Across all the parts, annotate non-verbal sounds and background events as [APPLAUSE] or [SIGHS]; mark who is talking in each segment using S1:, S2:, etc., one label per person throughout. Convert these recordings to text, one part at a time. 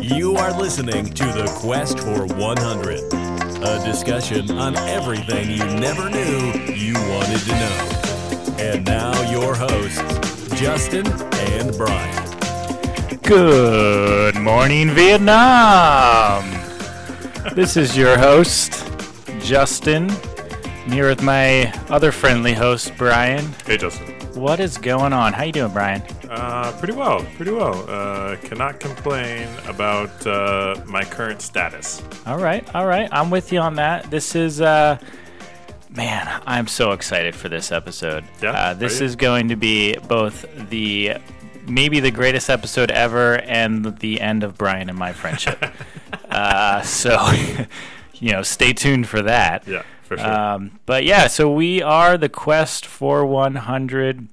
S1: You are listening to The Quest for 100, a discussion on everything you never knew you wanted to know. And now, your hosts, Justin and Brian.
S2: Good morning, Vietnam. this is your host, Justin, here with my other friendly host, Brian.
S3: Hey, Justin.
S2: What is going on? How you doing, Brian?
S3: Uh, pretty well, pretty well. Uh, cannot complain about uh, my current status.
S2: All right, all right. I'm with you on that. This is, uh, man, I'm so excited for this episode.
S3: Yeah,
S2: Uh, this is going to be both the maybe the greatest episode ever and the end of Brian and my friendship. [LAUGHS] uh, so, [LAUGHS] you know, stay tuned for that.
S3: Yeah, for sure.
S2: Um, but yeah, so we are the quest for 100,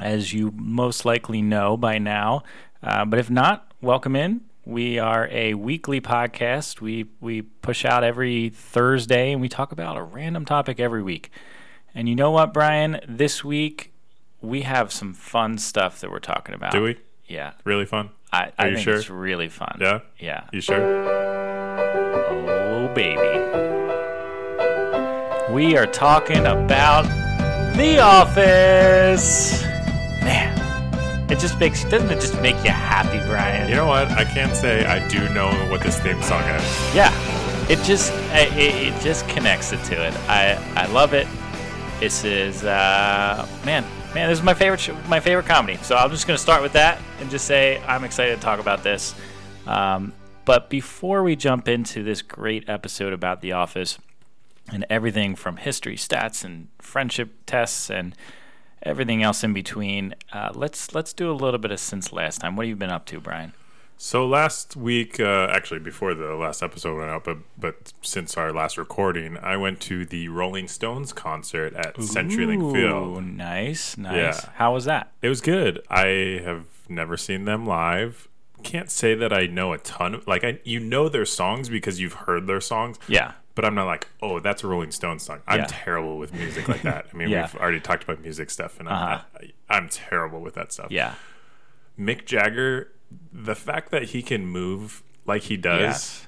S2: as you most likely know by now. Uh, but if not, welcome in. We are a weekly podcast. We we push out every Thursday, and we talk about a random topic every week. And you know what, Brian? This week we have some fun stuff that we're talking about.
S3: Do we?
S2: Yeah,
S3: Really fun?
S2: I,
S3: Are
S2: I
S3: you
S2: think
S3: sure?
S2: it's really fun.
S3: Yeah?
S2: yeah.
S3: You sure?
S2: Oh, baby. We are talking about The Office. Man, it just makes, doesn't it just make you happy, Brian?
S3: You know what? I can't say I do know what this theme song is.
S2: Yeah, it just, it, it just connects it to it. I, I love it. This is, uh, man, man, this is my favorite, my favorite comedy. So I'm just gonna start with that and just say I'm excited to talk about this. Um, but before we jump into this great episode about The Office and everything from history, stats, and friendship tests, and everything else in between, uh, let's let's do a little bit of since last time. What have you been up to, Brian?
S3: So last week, uh, actually before the last episode went out, but but since our last recording, I went to the Rolling Stones concert at CenturyLink
S2: Ooh,
S3: Field.
S2: nice, nice.
S3: Yeah.
S2: How was that?
S3: It was good. I have never seen them live. Can't say that I know a ton of like I you know their songs because you've heard their songs.
S2: Yeah.
S3: But I'm not like, oh, that's a Rolling Stones song. I'm
S2: Yeah.
S3: terrible with music like that. I mean, [LAUGHS]
S2: Yeah.
S3: we've already talked about music stuff, and I'm,
S2: Uh-huh.
S3: I, I'm terrible with that stuff.
S2: Yeah.
S3: Mick Jagger, the fact that he can move like he does.
S2: Yes.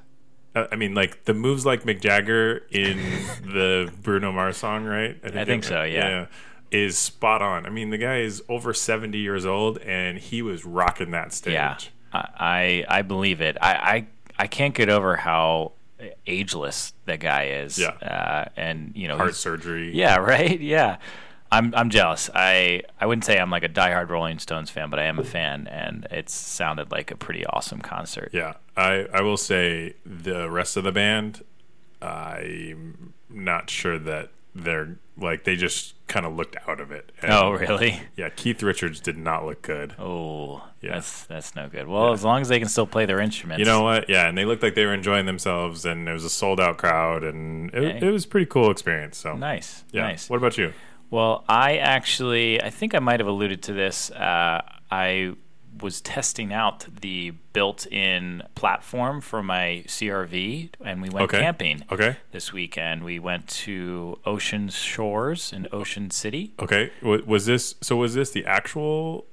S3: uh, I mean, like the moves like Mick Jagger in [LAUGHS] the Bruno Mars song, right?
S2: I think
S3: it-
S2: so, yeah.
S3: Is spot on. I mean, the guy is over 70 years old and he was rocking that stage.
S2: Yeah. I I I believe it. I I, I can't get over how ageless that guy is.
S3: Yeah.
S2: Uh, and you know,
S3: Heart surgery.
S2: Yeah, [LAUGHS] right. Yeah, I'm I'm jealous. I I wouldn't say I'm like a diehard Rolling Stones fan, but I am a fan, and it sounded like a pretty awesome concert.
S3: Yeah, I, I will say the rest of the band, I'm not sure that they're like they just kind of looked out of it. And,
S2: Oh, really?
S3: Yeah, Keith Richards did not look good.
S2: Oh,
S3: Yeah.
S2: that's that's no good. Well, as long as they can still play their instruments.
S3: You know what? Yeah, and they looked like they were enjoying themselves, and it was a sold out crowd, and it,
S2: Hey.
S3: it was a pretty cool experience. So
S2: Nice.
S3: yeah.
S2: Nice.
S3: What about you?
S2: Well, I actually, I think I might have alluded to this. Uh, I was testing out the built-in platform for my CRV, and we went
S3: Okay.
S2: camping
S3: Okay.
S2: this weekend. We went to Ocean Shores in Ocean City.
S3: Okay. Was this so? Was this the actual?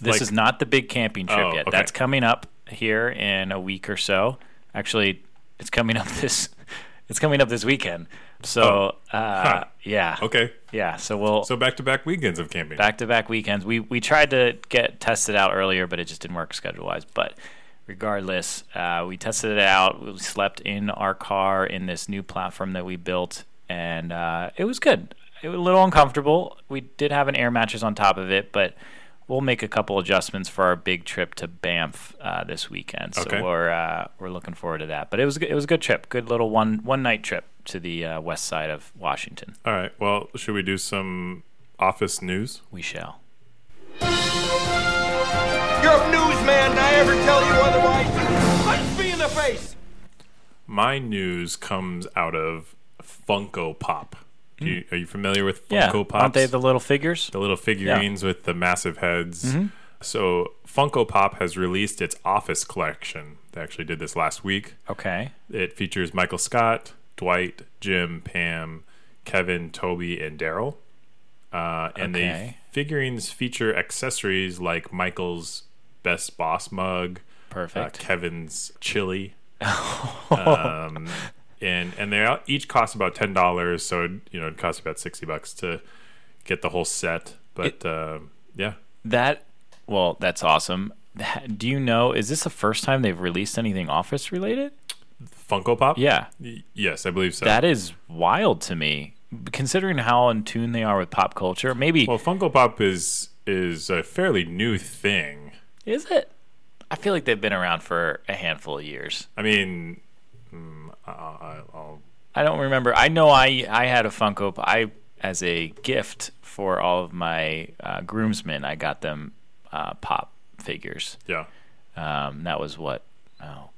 S2: This
S3: Like-
S2: is not the big camping trip
S3: Oh,
S2: yet.
S3: okay.
S2: That's coming up here in a week or so. Actually, it's coming up this. [LAUGHS] It's coming up this weekend. So, uh,
S3: Oh. Huh.
S2: yeah,
S3: Okay.
S2: yeah. So we'll
S3: So back to back weekends of camping.
S2: back to back weekends. We we tried to get tested out earlier, but it just didn't work schedule wise. But regardless, uh, we tested it out. We slept in our car in this new platform that we built, and uh, it was good. It was a little uncomfortable. We did have an air mattress on top of it, but we'll make a couple adjustments for our big trip to Banff uh, this weekend. So
S3: Okay.
S2: we're uh, we're looking forward to that. But it was it was a good trip. Good little one one night trip to the uh, west side of Washington.
S3: All right. Well, should we do some office news?
S2: We shall.
S4: You're a newsman, and I ever tell you otherwise, punch me in the face!
S3: My news comes out of Funko Pop. Do you, are you familiar with Funko.
S2: Yeah,
S3: Pops?
S2: aren't they the little figures?
S3: the little figurines with the massive heads.
S2: Mm-hmm.
S3: So Funko Pop has released its Office collection. They actually did this last week.
S2: Okay.
S3: It features Michael Scott, Dwight, Jim, Pam, Kevin, Toby, and Daryl. Uh, and
S2: Okay.
S3: the figurines feature accessories like Michael's best boss mug, uh,
S2: Perfect.
S3: Kevin's chili, [LAUGHS] um, and and they all- each cost about ten dollars. So you know it costs about sixty bucks to get the whole set. But um yeah,
S2: That well, that's awesome. Do you know? Is this the first time they've released anything Office related?
S3: Funko Pop.
S2: Yeah,
S3: Y- yes, I believe so.
S2: that is wild to me, considering how in tune they are with pop culture. Maybe
S3: well, Funko Pop is is a fairly new thing.
S2: is it? I feel like they've been around for a handful of years.
S3: I mean, mm, I- I- I'll
S2: I don't remember. I know I I had a Funko. Pop- I as a gift for all of my uh, groomsmen, I got them uh, pop figures.
S3: yeah.
S2: Um, that was what oh,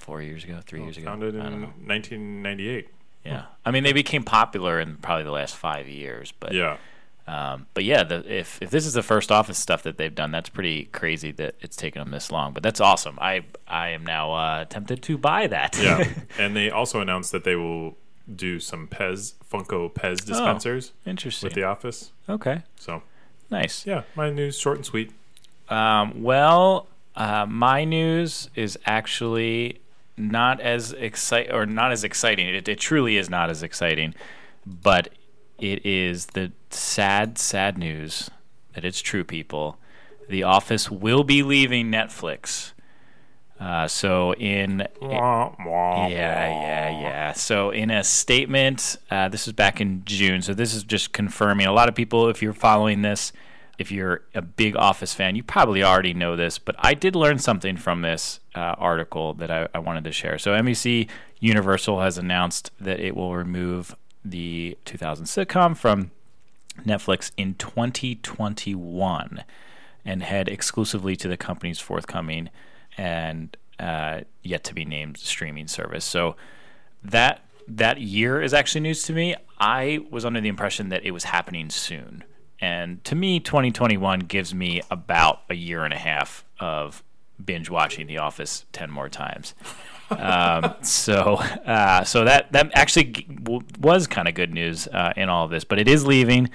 S2: four years ago, three years ago.
S3: Founded in 1998.
S2: Yeah, I mean they became popular in probably the last five years, but
S3: Yeah.
S2: um, but yeah, the, if if this is the first Office stuff that they've done, that's pretty crazy that it's taken them this long. But that's awesome. I I am now uh, tempted to buy that.
S3: Yeah. [LAUGHS] and they also announced that they will do some Pez Funko Pez dispensers
S2: interesting.
S3: with the office.
S2: okay,
S3: So
S2: nice.
S3: yeah, my news short and sweet.
S2: Um, well, uh, my news is actually not as excite or not as exciting. It, it truly is not as exciting, but it is the sad, sad news that it's true, people. The Office will be leaving Netflix. Uh, so in yeah, yeah, yeah. So, in a statement, uh, this is back in June. So, this is just confirming. A lot of people, if you're following this, if you're a big Office fan, you probably already know this, but I did learn something from this uh, article that I, I wanted to share. So, NBC Universal has announced that it will remove the 2000 sitcom from Netflix in 2021 and head exclusively to the company's forthcoming and uh, yet to be named streaming service. So that that year is actually news to me. I was under the impression that it was happening soon. And to me, 2021 gives me about a year and a half of binge watching The Office 10 more times. um, [LAUGHS] so, uh, so that that actually w- was kind of good news uh, in all of this, but it is leaving.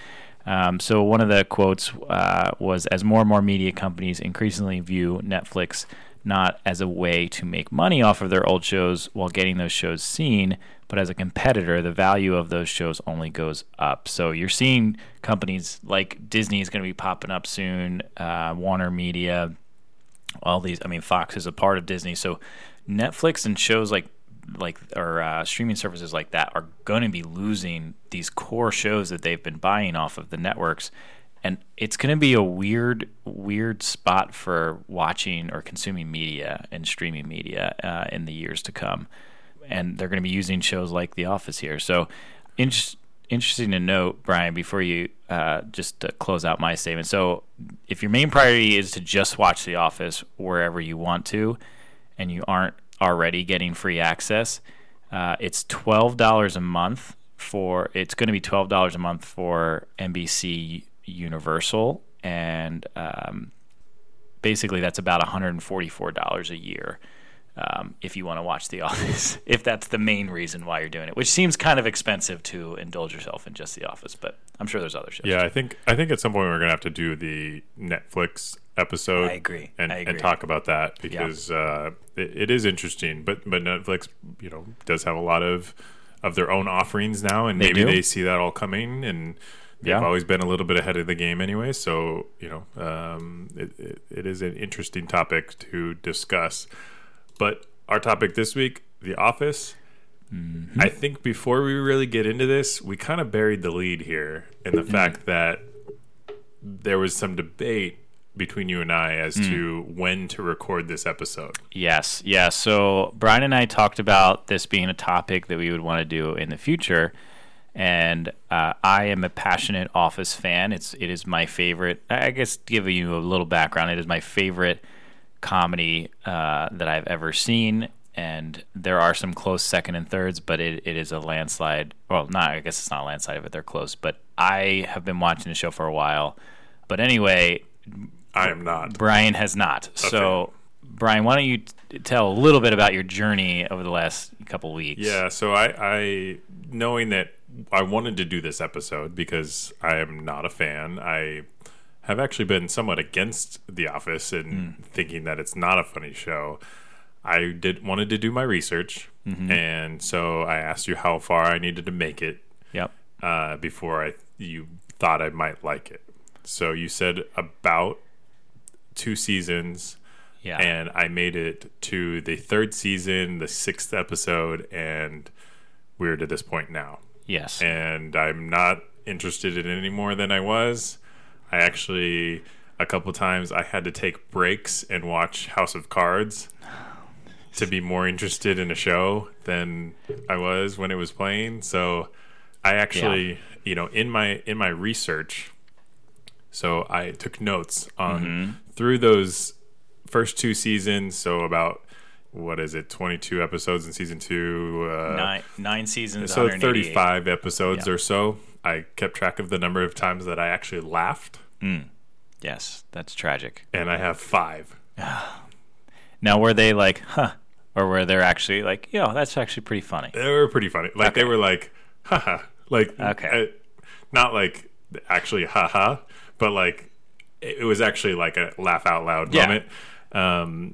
S2: Um, so one of the quotes uh, was, "As more and more media companies increasingly view Netflix not as a way to make money off of their old shows while getting those shows seen, but as a competitor, the value of those shows only goes up. So you're seeing companies like Disney is going to be popping up soon, uh, Warner Media, all these. I mean, Fox is a part of Disney, so Netflix and shows like like or uh, streaming services like that are going to be losing these core shows that they've been buying off of the networks and it's going to be a weird weird spot for watching or consuming media and streaming media uh, in the years to come and they're going to be using shows like the office here. So inter- interesting to note brian before you uh, just close out my statement. So if your main priority is to just watch the office wherever you want to and you aren't already getting free access uh, it's $12 a month for it's going to be $12 a month for nbc universal and um, basically that's about $144 a year um, if you want to watch The Office, [LAUGHS] if that's the main reason why you're doing it, which seems kind of expensive to indulge yourself in just The Office, but I'm sure there's other shows.
S3: Yeah, I think I think at some point we're gonna have to do the Netflix episode.
S2: I agree.
S3: and,
S2: I agree.
S3: and talk about that because uh, it, it is interesting. But but Netflix, you know, does have a lot of of their own offerings now, and
S2: They
S3: maybe
S2: do.
S3: they see that all coming, and they've
S2: Yeah.
S3: always been a little bit ahead of the game anyway. So you know, um, it, it, it is an interesting topic to discuss. But our topic this week, The Office.
S2: Mm-hmm.
S3: I think before we really get into this, we kind of buried the lead here in the fact that there was some debate between you and I as
S2: Mm.
S3: to when to record this episode.
S2: Yes, yeah. So Brian and I talked about this being a topic that we would want to do in the future, and uh, I am a passionate Office fan. It's it is my favorite. I guess to give you a little background. It is my favorite comedy uh, that I've ever seen, and there are some close second and thirds, but it, it is a landslide. Well, not I guess it's not a landslide, but they're close. But I have been watching the show for a while. But anyway,
S3: I am not.
S2: Brian has not. So, Brian, why don't you t- tell a little bit about your journey over the last couple weeks?
S3: Yeah, so I, I knowing that I wanted to do this episode because I am not a fan. I have actually been somewhat against The Office and
S2: Hmm.
S3: thinking that it's not a funny show. I did wanted to do my research,
S2: Mm-hmm.
S3: and so I asked you how far I needed to make it
S2: Yep.
S3: uh, before I you thought I might like it. So you said about two seasons,
S2: Yeah.
S3: and I made it to the third season, the sixth episode, and we're to this point now.
S2: yes.
S3: And I'm not interested in it any more than I was. I actually, a couple times, I had to take breaks and watch House of Cards to be more interested in a show than I was when it was playing. So I actually, you know, in my in my research, so I took notes on through those first two seasons. So about what is it, twenty two episodes in season two, uh,
S2: nine nine seasons.
S3: so 35 episodes
S2: Yeah.
S3: or so. I kept track of the number of times that I actually laughed,
S2: Yes, that's tragic.
S3: and I have five. [SIGHS]
S2: Now, were they like, huh, or were they actually like, yo, that's actually pretty funny?
S3: They were pretty funny. Like they were like, haha, like
S2: Okay.
S3: uh, not like actually haha, but like it it was actually like a laugh out loud
S2: Yeah.
S3: moment. Um,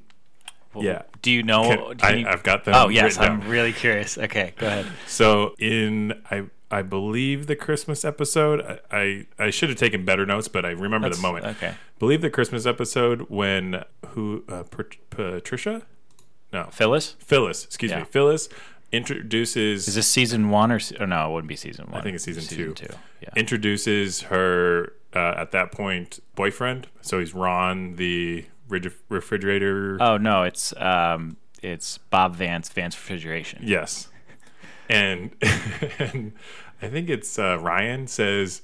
S3: yeah.
S2: Do you know?
S3: Can-
S2: do
S3: I,
S2: you-
S3: I've got them.
S2: oh yes, I'm
S3: down.
S2: really curious. Okay, go ahead.
S3: So in I I believe the Christmas episode, I I, I should have taken better notes, but I remember
S2: That's-
S3: the moment.
S2: okay.
S3: Believe the Christmas episode when who uh, Pat- Patricia? No,
S2: Phyllis,
S3: Phyllis. Excuse
S2: Yeah.
S3: me. Phyllis introduces.
S2: is this season one or, or no? It wouldn't be season one.
S3: I think it's season, two.
S2: two. Yeah.
S3: Introduces her uh, at that point boyfriend. So he's Ron, the rig- refrigerator.
S2: oh no, it's um, it's Bob Vance, Vance Refrigeration.
S3: Yes. And, [LAUGHS] and I think it's uh, Ryan says,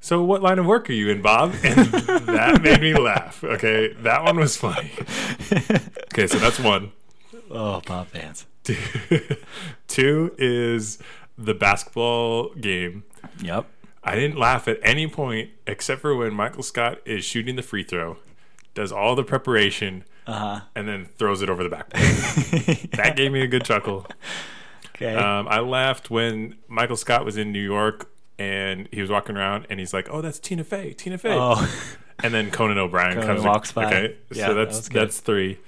S3: So what line of work are you in, Bob? And that made me laugh. Okay. That one was funny. Okay. So that's one.
S2: Oh, Bob Vance. [LAUGHS]
S3: Two is the basketball game.
S2: Yep.
S3: I didn't laugh at any point except for when Michael Scott is shooting the free throw, does all the preparation,
S2: Uh-huh.
S3: and then throws it over the backboard. [LAUGHS] that gave me a good chuckle.
S2: Okay.
S3: Um, I laughed when Michael Scott was in New York and he was walking around and he's like, "Oh, that's Tina Fey, Tina Fey."
S2: oh, [LAUGHS]
S3: And then Conan O'Brien
S2: Conan
S3: comes
S2: walks by.
S3: Okay,
S2: Yeah,
S3: so that's
S2: good.
S3: that's three.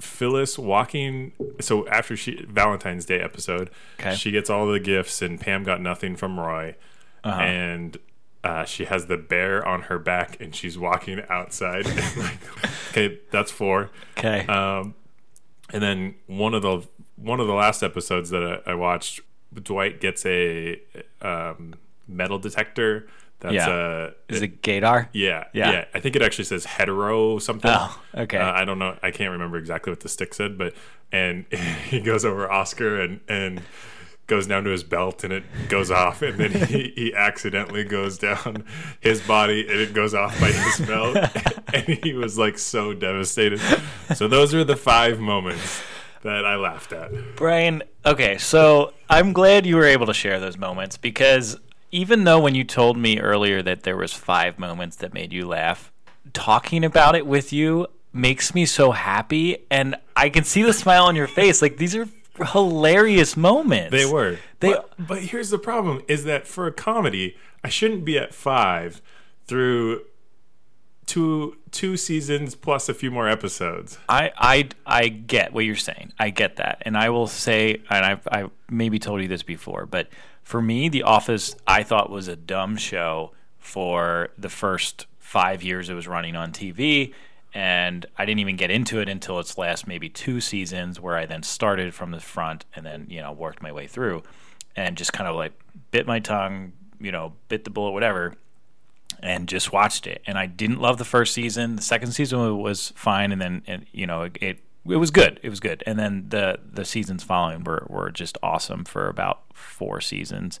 S3: Phyllis walking. So after she Valentine's Day episode,
S2: Okay.
S3: she gets all the gifts and Pam got nothing from Roy,
S2: Uh-huh.
S3: and uh, she has the bear on her back and she's walking outside. [LAUGHS] like, okay, that's four.
S2: okay.
S3: Um, and then one of the one of the last episodes that I, I watched, Dwight gets a um, metal detector. That's
S2: Yeah.
S3: uh,
S2: is it Gator?
S3: yeah,
S2: Yeah.
S3: yeah, I think it actually says hetero something.
S2: Oh, okay.
S3: Uh, I don't know. I can't remember exactly what the stick said, but and [LAUGHS] he goes over Oscar and and goes down to his belt and it goes off and then he, [LAUGHS] he accidentally goes down his body and it goes off by his belt [LAUGHS] and he was like so devastated. So those are the five moments that I laughed at.
S2: Brian, okay, so I'm glad you were able to share those moments because even though when you told me earlier that there was five moments that made you laugh, talking about it with you makes me so happy and I can see the smile on your face. Like these are hilarious moments.
S3: They were.
S2: They
S3: but, but here's the problem is that for a comedy, I shouldn't be at 5 through two two seasons plus a few more episodes.
S2: I, I, I get what you're saying. I get that. And I will say, and I've, I maybe told you this before, but for me, The Office, I thought was a dumb show for the first five years it was running on TV. And I didn't even get into it until its last maybe two seasons, where I then started from the front and then, you know, worked my way through and just kind of like bit my tongue, you know, bit the bullet, whatever and just watched it. And I didn't love the first season. The second season was fine, and then and, you know it, it was good. It was good. And then the the seasons following were were just awesome for about four seasons.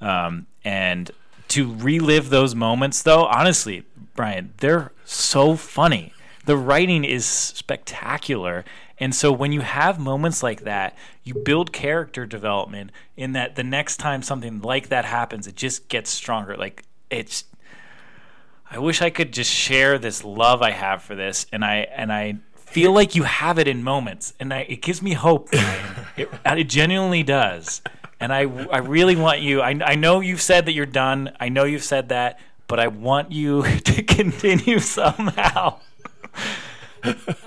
S2: Um, and to relive those moments, though, honestly, Brian, they're so funny. The writing is spectacular. And so when you have moments like that, you build character development in that the next time something like that happens, it just gets stronger. Like it's I wish I could just share this love I have for this, and I and I feel like you have it in moments, and I, it gives me hope. It, it genuinely does, and I I really want you. I I know you've said that you're done. I know you've said that, but I want you [LAUGHS] to continue somehow.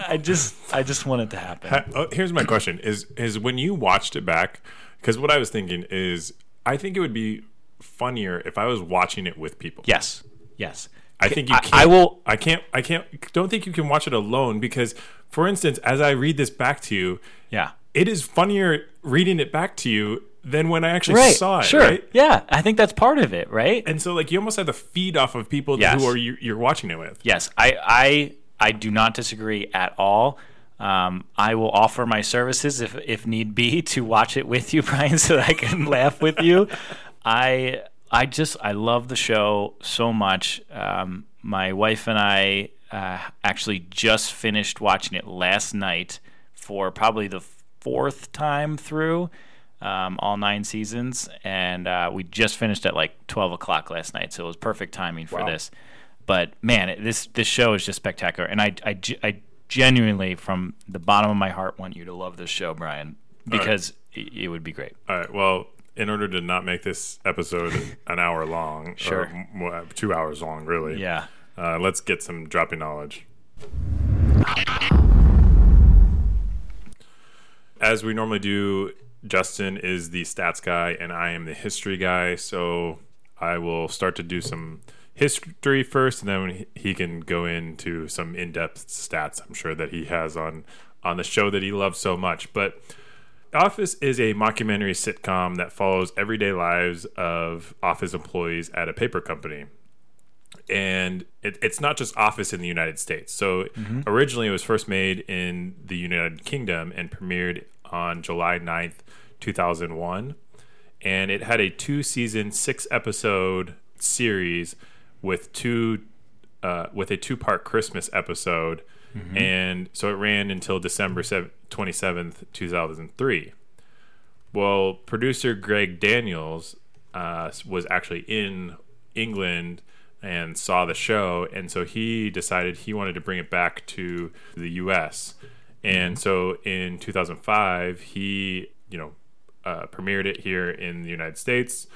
S2: I just I just want it to happen.
S3: Oh, here's my question: Is is when you watched it back? Because what I was thinking is, I think it would be funnier if I was watching it with people.
S2: Yes. Yes.
S3: I think you
S2: I-
S3: can't.
S2: I will-
S3: I can't. I can't. Don't think you can watch it alone because, for instance, as I read this back to you,
S2: Yeah.
S3: it is funnier reading it back to you than when I actually
S2: Right.
S3: saw it.
S2: sure.
S3: Right?
S2: Yeah. I think that's part of it, right?
S3: And so, like, you almost have to feed off of people
S2: Yes.
S3: who are you, you're watching it with.
S2: Yes, I I I do not disagree at all. Um, I will offer my services if if need be to watch it with you, [LAUGHS] Brian, so that I can laugh with you. [LAUGHS] I I just I love the show so much. Um, my wife and I uh, actually just finished watching it last night for probably the fourth time through. Um, all nine seasons, and uh, we just finished at like twelve o'clock last night, so it was perfect timing for
S3: Wow.
S2: this but man, it- this this show is just spectacular, and I, I, I genuinely, from the bottom of my heart, want you to love this show, Brian, because it, it would be great.
S3: All right. Well, in order to not make this episode [LAUGHS] an hour long,
S2: Sure.
S3: or two hours long, really.
S2: Yeah,
S3: Uh, let's get some dropping knowledge. As we normally do, Justin is the stats guy and I am the history guy. So I will start to do some history first, and then he- he can go into some in-depth stats. I'm sure that he has on on the show that he loves so much. But Office is a mockumentary sitcom that follows everyday lives of office employees at a paper company and it, it's not just Office in the United States. So originally, it was first made in the United Kingdom and premiered on July 9th, 2001. And it had a two season, six episode series with two uh, with a two part Christmas episode. And so it ran until December 7th, 27th, 2003. Well, producer Greg Daniels uh, was actually in England and saw the show, and so he decided he wanted to bring it back to the U.S. And so in 2005, he you know uh, premiered it here in the United States,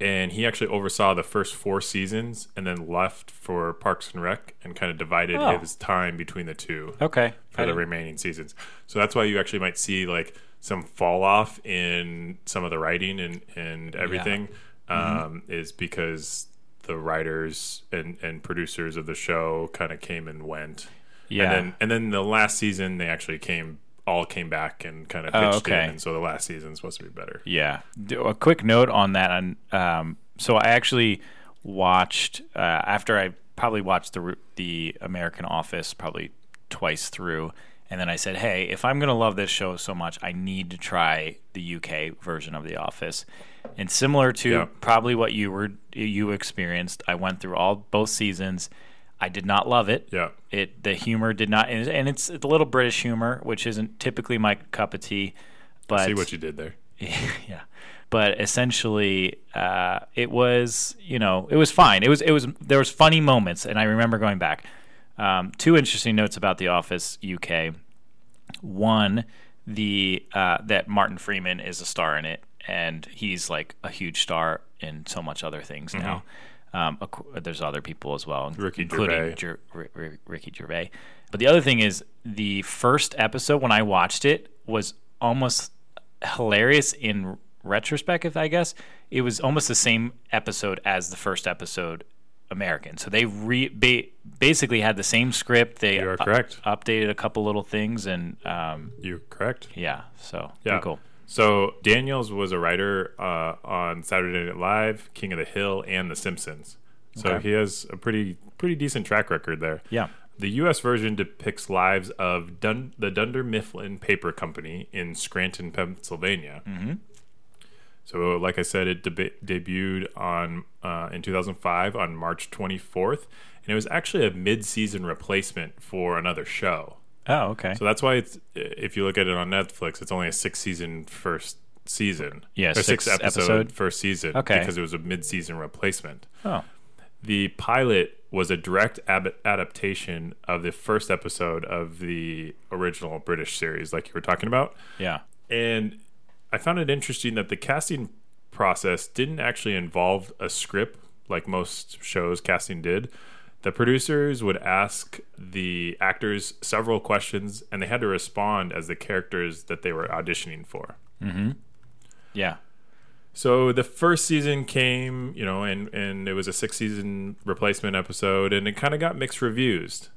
S3: and he actually oversaw the first four seasons, and then left for Parks and Rec, and kind of divided
S2: Oh.
S3: his time between the two
S2: okay.
S3: for the remaining seasons. So that's why you actually might see like some fall off in some of the writing and and everything um, is because the writers and and producers of the show kind of came and went.
S2: Yeah.
S3: And then and then the last season they actually came all came back and kind of
S2: Oh,
S3: pitched
S2: okay.
S3: in, and so the last season season's supposed to be better.
S2: Yeah. Do- A quick note on that. On um, so I actually watched uh, after I probably watched the the American Office probably twice through, and then I said, "Hey, if I'm gonna love this show so much, I need to try the UK version of The Office." And similar to
S3: Yeah.
S2: probably what you were you experienced, I went through all both seasons. I did not love it.
S3: Yeah.
S2: It the humor did not, and and it's a little British humor, which isn't typically my cup of tea. But
S3: See what you did there. [LAUGHS]
S2: yeah but essentially uh, it was you know it was fine it was it was there was funny moments and i remember going back um, two interesting notes about the office uk one the uh, that martin freeman is a star in it and he's like a huge star in so much other things now um, there's other people as well
S3: Ricky
S2: including
S3: Gervais.
S2: Ger- R- R- ricky gervais but the other thing is the first episode when i watched it was almost hilarious in retrospect, if I guess. It was almost the same episode as the first episode American. So they re- ba- basically had the same script. They
S3: You are
S2: u-
S3: correct.
S2: updated a couple little things, and um,
S3: You're correct.
S2: yeah, so
S3: Yeah.
S2: pretty cool.
S3: So Daniels was a writer uh, on Saturday Night Live, King of the Hill, and The Simpsons. So
S2: Okay.
S3: he has a pretty pretty decent track record there.
S2: Yeah.
S3: The U.S. version depicts lives of Dun- the Dunder Mifflin Paper Company in Scranton, Pennsylvania. Mm-hmm. So, like I said, it deb- debuted on uh, in 2005 on March 24th, and it was actually a mid-season replacement for another show.
S2: Oh, okay.
S3: So that's why it's if you look at it on Netflix, it's only a six season first season.
S2: Yeah,
S3: or
S2: six
S3: six episode,
S2: episode?
S3: first season.
S2: Okay.
S3: because it was a mid season replacement.
S2: oh,
S3: The pilot was a direct ab- adaptation of the first episode of the original British series, like you were talking about.
S2: yeah.
S3: And I found it interesting that the casting process didn't actually involve a script like most shows casting did. The producers would ask the actors several questions, and they had to respond as the characters that they were auditioning for. Mm-hmm.
S2: Yeah.
S3: So the first season came, you know, and and it was a six season replacement episode, and it kind of got mixed reviews.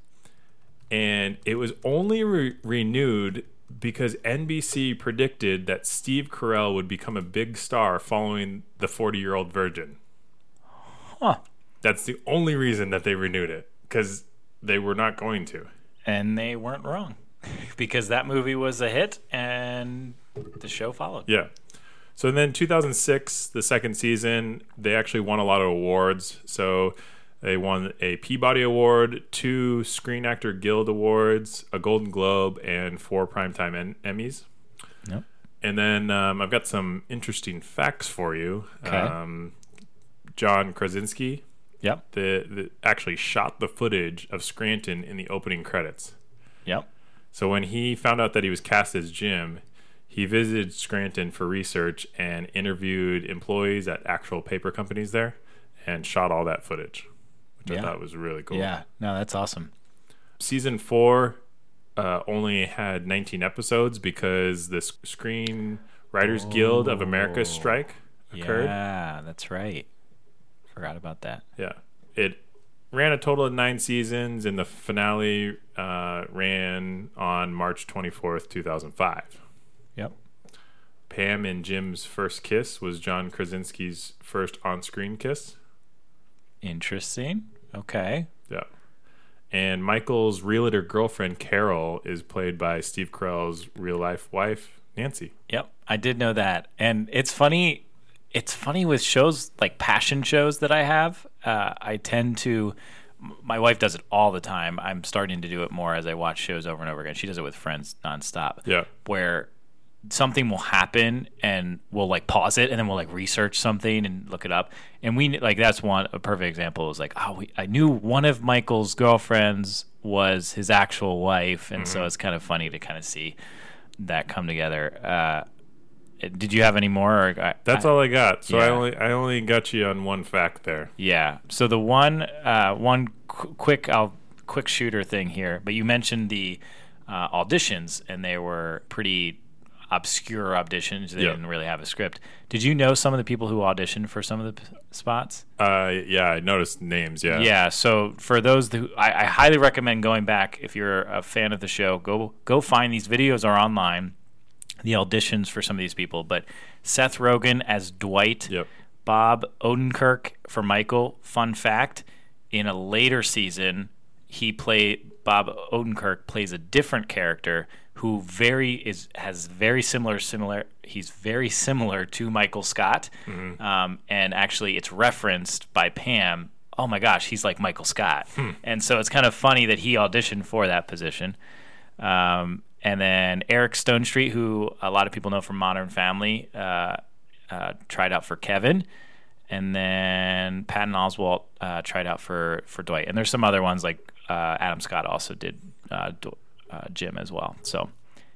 S3: And it was only re- renewed because NBC predicted that Steve Carell would become a big star following the 40 year old virgin.
S2: Huh.
S3: That's the only reason that they renewed it because they were not going to.
S2: And they weren't wrong [LAUGHS] because that movie was a hit and the show followed.
S3: Yeah. So then 2006, the second season, they actually won a lot of awards. So they won a Peabody Award, two Screen Actor Guild Awards, a Golden Globe, and four Primetime en- Emmys.
S2: Yep.
S3: And then um, I've got some interesting facts for you.
S2: Okay.
S3: Um, John Krasinski
S2: Yep.
S3: the, the, actually shot the footage of Scranton in the opening credits.
S2: Yep.
S3: So when he found out that he was cast as Jim, he visited Scranton for research and interviewed employees at actual paper companies there and shot all that footage, which
S2: Yeah.
S3: I thought was really cool.
S2: Yeah. No, that's awesome.
S3: Season four uh, only had 19 episodes because the Screen Writers Guild of America strike occurred.
S2: Yeah, that's right. Forgot about that.
S3: Yeah. It ran a total of nine seasons, and the finale uh, ran on March 24th, 2005.
S2: Yep.
S3: Pam and Jim's first kiss was John Krasinski's first on screen kiss.
S2: Interesting. Okay.
S3: Yeah. And Michael's realtor girlfriend, Carol, is played by Steve Carell's real life wife, Nancy.
S2: Yep, I did know that, and it's funny. It's funny with shows like passion shows that I have. Uh, I tend to. My wife does it all the time. I'm starting to do it more as I watch shows over and over again. She does it with friends nonstop.
S3: Yeah.
S2: where something will happen and we'll like pause it and then we'll like research something and look it up. And we like that's one a perfect example is like oh we, I knew one of Michael's girlfriends was his actual wife, and so it's kind of funny to kind of see that come together. Uh, did you have any more? Or, I,
S3: That's
S2: I-
S3: all I got. So I only I only got you on one fact there.
S2: Yeah. So the one uh, one qu- quick I'll quick shooter thing here, but you mentioned the uh, auditions and they were pretty obscure auditions. They
S3: Yeah.
S2: didn't really have a script. Did you know some of the people who auditioned for some of the p- spots?
S3: Uh, yeah, I noticed names. Yeah.
S2: Yeah. So for those who, I, I highly recommend going back if you're a fan of the show. Go go find these videos are online. The auditions for some of these people, but Seth Rogen as Dwight,
S3: Yep.
S2: Bob Odenkirk for Michael. Fun fact: in a later season, he play Bob Odenkirk plays a different character who very is has very similar similar. He's very similar to Michael Scott, um, and actually, it's referenced by Pam. Oh my gosh, he's like Michael Scott, and so it's kind of funny that he auditioned for that position. Um, and then Eric Stonestreet, who a lot of people know from Modern Family, uh, uh, tried out for Kevin, and then Patton Oswalt uh, tried out for for Dwight. And there's some other ones like uh, Adam Scott also did uh, uh, Jim as well. So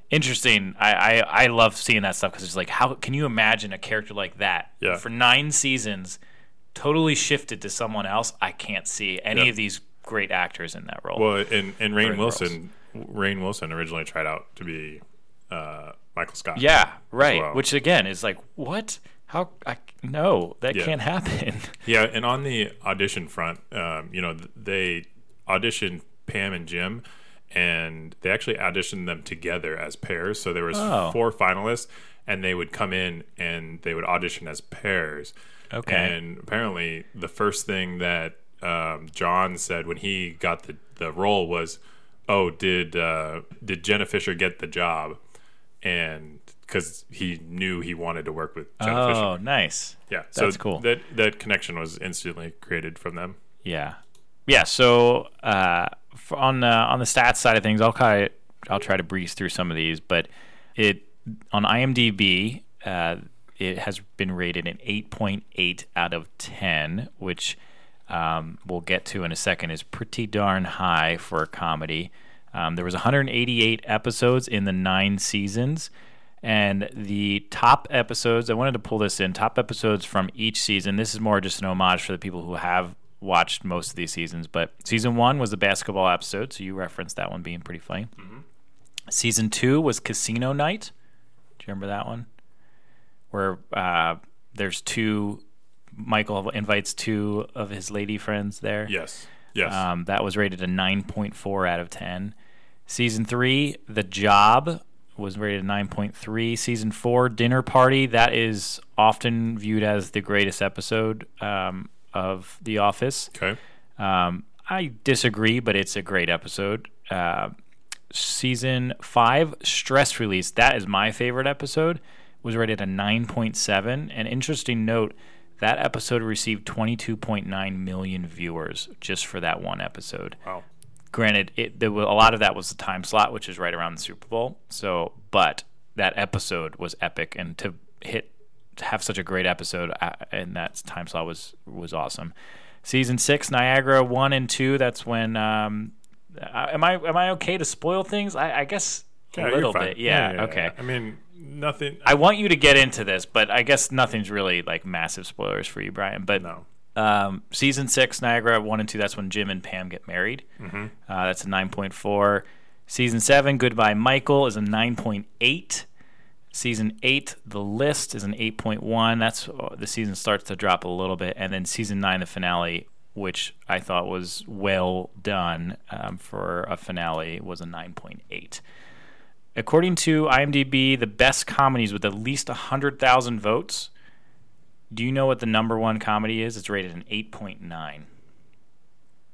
S2: interesting. I I, I love seeing that stuff because it's like, how can you imagine a character like that
S3: Yeah.
S2: for nine seasons, totally shifted to someone else? I can't see any
S3: Yeah.
S2: of these great actors in that role.
S3: Well, and and
S2: Rainn
S3: Wilson, Rainn Wilson originally tried out to be uh, Michael Scott.
S2: Yeah, right.
S3: well.
S2: Which again is like, what? How? I, no, that
S3: Yeah.
S2: can't happen. [LAUGHS]
S3: Yeah, and on the audition front, um, you know, they auditioned Pam and Jim, and they actually auditioned them together as pairs. So there was
S2: Oh.
S3: four finalists, and they would come in and they would audition as pairs.
S2: Okay.
S3: And apparently, the first thing that um, John said when he got the, the role was, "Oh, did uh, did Jenna Fischer get the job?" And because he knew he wanted to work with Jenna Fischer.
S2: oh, nice.
S3: Yeah,
S2: That's
S3: so
S2: cool.
S3: That that connection was instantly created from them.
S2: Yeah, yeah. So uh, on uh, on the stats side of things, I'll kind I'll try to breeze through some of these, but it on IMDb, uh, it has been rated an 8.8 out of 10, which um, we'll get to in a second is pretty darn high for a comedy. Um, there was 188 episodes in the nine seasons, And the top episodes, I wanted to pull this in, top episodes from each season. This is more just an homage for the people who have watched most of these seasons. But season one was the basketball episode, so you referenced that one being pretty funny. Season two was Casino Night. Do you remember that one? Where uh, there's two, Michael invites two of his lady friends there.
S3: Yes. Yes.
S2: Um, that was rated a 9.4 out of 10. Season three, The Job, was rated a 9.3. Season four, Dinner Party, that is often viewed as the greatest episode um, of The Office.
S3: okay.
S2: Um, I disagree, but it's a great episode. Uh, season five, Stress Release, that is my favorite episode, was rated a 9.7. An interesting note that episode received 22.9 million viewers just for that one episode
S3: Wow.
S2: granted, it there was, a lot of that was the time slot, which is right around the Super Bowl. So, but that episode was epic, and to hit to have such a great episode uh, in that time slot was was awesome. Season six, Niagara one and two. That's when. Um, uh, am I am I okay to spoil things? I, I guess a
S3: Yeah, you're
S2: little bit. Yeah. okay.
S3: I mean, nothing.
S2: I want you to get into this, but I guess nothing's really like massive spoilers for you, Brian. But
S3: no.
S2: um, season six, Niagara one and two. That's when Jim and Pam get married. Uh, that's a nine point four. Season seven, Goodbye Michael, is a nine point eight. Season eight, The List, is an eight point one. That's uh, the season starts to drop a little bit, and then season nine, the finale, which I thought was well done um, for a finale, was a nine point eight. According to IMDb, the best comedies with at least 100,000 votes. Do you know what the number one comedy is? It's rated an 8.9.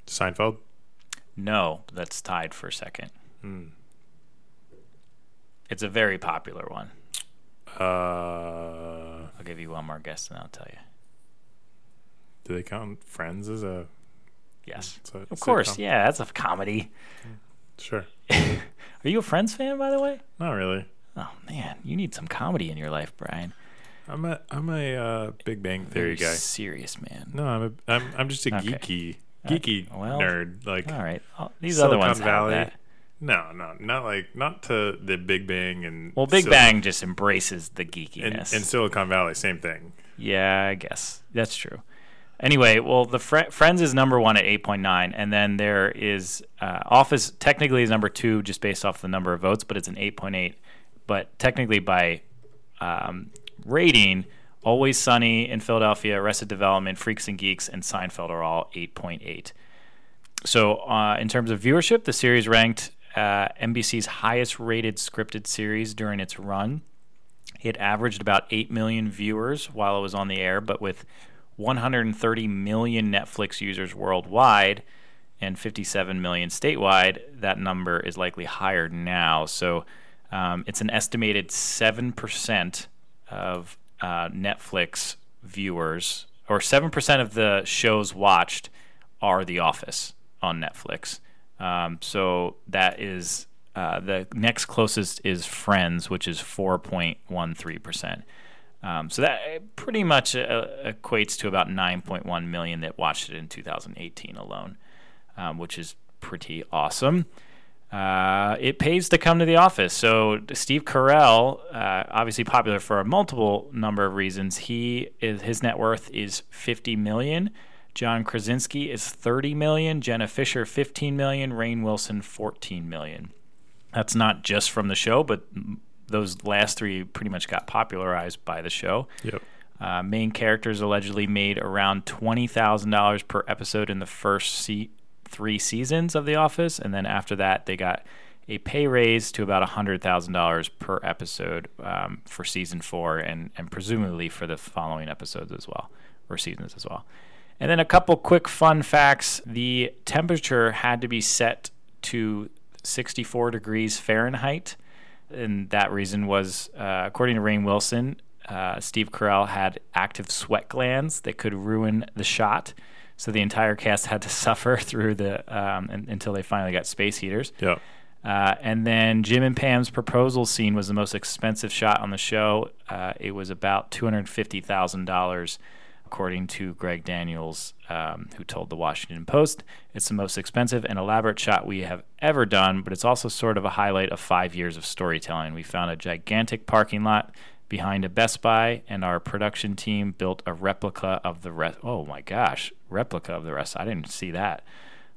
S3: Seinfeld.
S2: No, that's tied for second. It's a very popular one.
S3: Uh,
S2: I'll give you one more guess and I'll tell you.
S3: do they count Friends as a?
S2: Yes.
S3: a
S2: Of course, yeah, that's a comedy.
S3: Sure. [LAUGHS]
S2: Are you a Friends fan, by the way?
S3: Not really.
S2: Oh, man, you need some comedy in your life, Brian.
S3: I'm a I'm a uh, Big Bang Theory
S2: Very
S3: guy.
S2: serious, man.
S3: No, I'm a I'm I'm just a
S2: Okay.
S3: geeky geeky
S2: well,
S3: nerd. Like
S2: All right. Oh, these other
S3: Silicon
S2: ones have
S3: Valley.
S2: that.
S3: No, no, not like not to the Big Bang and
S2: Well, Big
S3: Sil-
S2: Bang just embraces the
S3: and,
S2: geekiness.
S3: and Silicon Valley, same thing.
S2: Yeah, I guess that's true. Anyway, well, the Fri Friends is number one at 8.9, and then there is uh, Office technically is number two just based off the number of votes, but it's an 8.8. But technically by um, rating, Always Sunny in Philadelphia, Arrested Development, Freaks and Geeks, and Seinfeld are all 8.8. So, uh, in terms of viewership, the series ranked uh, NBC's highest rated scripted series during its run. It averaged about 8 million viewers while it was on the air, but with 130 million Netflix users worldwide and 57 million statewide, that number is likely higher now. So um, it's an estimated 7% of uh, Netflix viewers, or 7% of the shows watched are The Office on Netflix. Um, so that is uh, the next closest is Friends, which is 4.13%. Um, so that uh, pretty much uh, equates to about 9.1 million that watched it in 2018 alone, um, which is pretty awesome. Uh, it pays to come to the office. So Steve Carell, uh, obviously popular for a multiple number of reasons. He is his net worth is 50 million. John Krasinski is 30 million. Jenna Fischer 15 million. Rainn Wilson 14 million. That's not just from the show, but those last three pretty much got popularized by the show.
S3: Yep.
S2: Uh, main characters allegedly made around twenty thousand dollars per episode in the first se- three seasons of The Office, and then after that, they got a pay raise to about hundred thousand dollars per episode um, for season four, and and presumably for the following episodes as well, or seasons as well. And then a couple quick fun facts: the temperature had to be set to 64 degrees Fahrenheit and that reason was, uh, according to Rainn Wilson, uh, Steve Carell had active sweat glands that could ruin the shot. So the entire cast had to [LAUGHS] suffer through the um, un- until they finally got space heaters.
S3: Yep.
S2: Uh, and then Jim and Pam's proposal scene was the most expensive shot on the show. Uh, it was about two hundred fifty thousand dollars, according to Greg Daniels, um, who told the Washington Post. It's the most expensive and elaborate shot we have ever done, but it's also sort of a highlight of five years of storytelling. We found a gigantic parking lot behind a Best Buy, and our production team built a replica of the rest. Oh my gosh, replica of the rest. I didn't see that.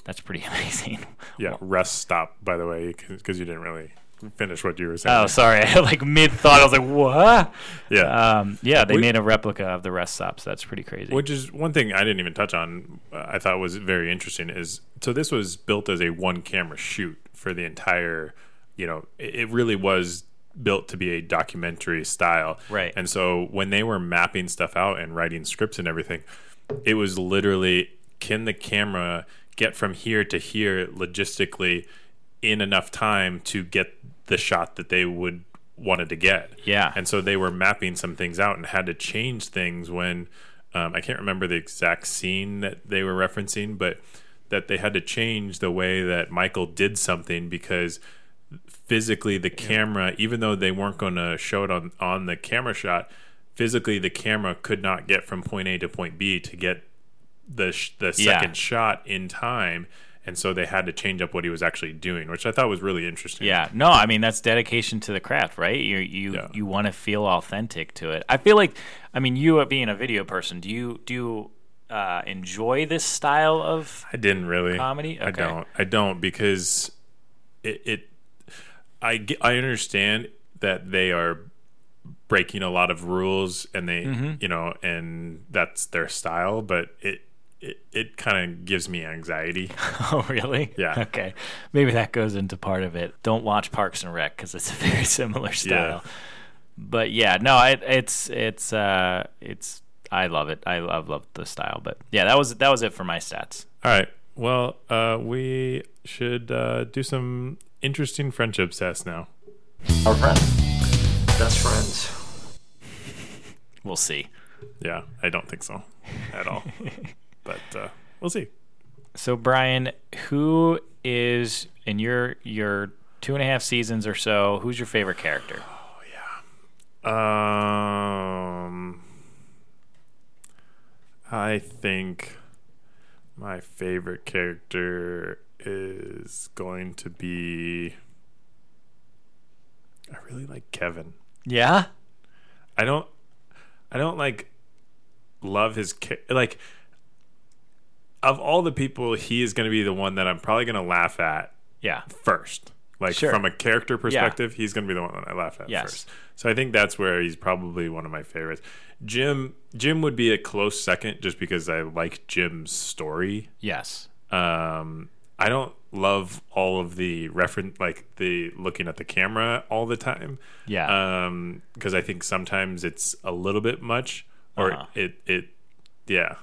S2: That's pretty [LAUGHS] amazing.
S3: Yeah, rest stop, by the way, because you didn't really finish what you were saying.
S2: Oh, sorry. [LAUGHS] like mid thought, I was like, "What?"
S3: yeah.
S2: Um, yeah, they
S3: We-
S2: made a replica of the rest stops. That's pretty crazy.
S3: Which is one thing I didn't even touch on. Uh, I thought was very interesting. Is so this was built as a one camera shoot for the entire. You know, it, it really was built to be a documentary style,
S2: Right.
S3: And so when they were mapping stuff out and writing scripts and everything, it was literally can the camera get from here to here logistically in enough time to get the shot that they would wanted to get.
S2: Yeah.
S3: And so they were mapping some things out and had to change things when um, I can't remember the exact scene that they were referencing, but that they had to change the way that Michael did something because physically the camera, even though they weren't going to show it on on the camera shot, physically the camera could not get from point A to point B to get the sh- the
S2: Yeah.
S3: second shot in time. And so they had to change up what he was actually doing, which I thought was really interesting.
S2: Yeah, no, I mean that's dedication to the craft, right? You you
S3: Yeah.
S2: you want to feel authentic to it. I feel like, I mean, you being a video person, do you do you uh, enjoy this style of?
S3: I didn't really
S2: Comedy?
S3: I don't. I don't because it. it I get, I understand that they are breaking a lot of rules and they
S2: Mm-hmm.
S3: you know and that's their style, but it it, it kind of gives me anxiety. [LAUGHS]
S2: Oh, really?
S3: Yeah.
S2: Okay, maybe that goes into part of it. Don't watch Parks and Rec because it's a [LAUGHS] very similar style. Yeah. But yeah, no, it, it's it's uh it's I love it. I love love the style. But yeah, that was that was it for my stats.
S3: All right. Well, uh, we should uh, do some interesting friendship tests now.
S5: Our friends. Best friends. [LAUGHS]
S2: We'll see.
S3: Yeah, I don't think so at all, but uh, we'll see.
S2: So Brian, who is in your your two and a half seasons or so? Who's your favorite character? Oh yeah.
S3: Um, I think my favorite character is going to be. I really like Kevin.
S2: Yeah.
S3: I don't. I don't like love his like. Of all the people, he is going to be the one that I'm probably going to laugh at
S2: Yeah.
S3: first. Like
S2: Sure.
S3: from a character perspective, he's going to be the one that I laugh at
S2: Yes.
S3: first. So I think that's where he's probably one of my favorites. Jim Jim would be a close second just because I like Jim's story.
S2: Yes.
S3: Um I don't love all of the reference like the looking at the camera all the time.
S2: Yeah.
S3: Um because I think sometimes it's a little bit much or
S2: Uh-huh.
S3: it it yeah.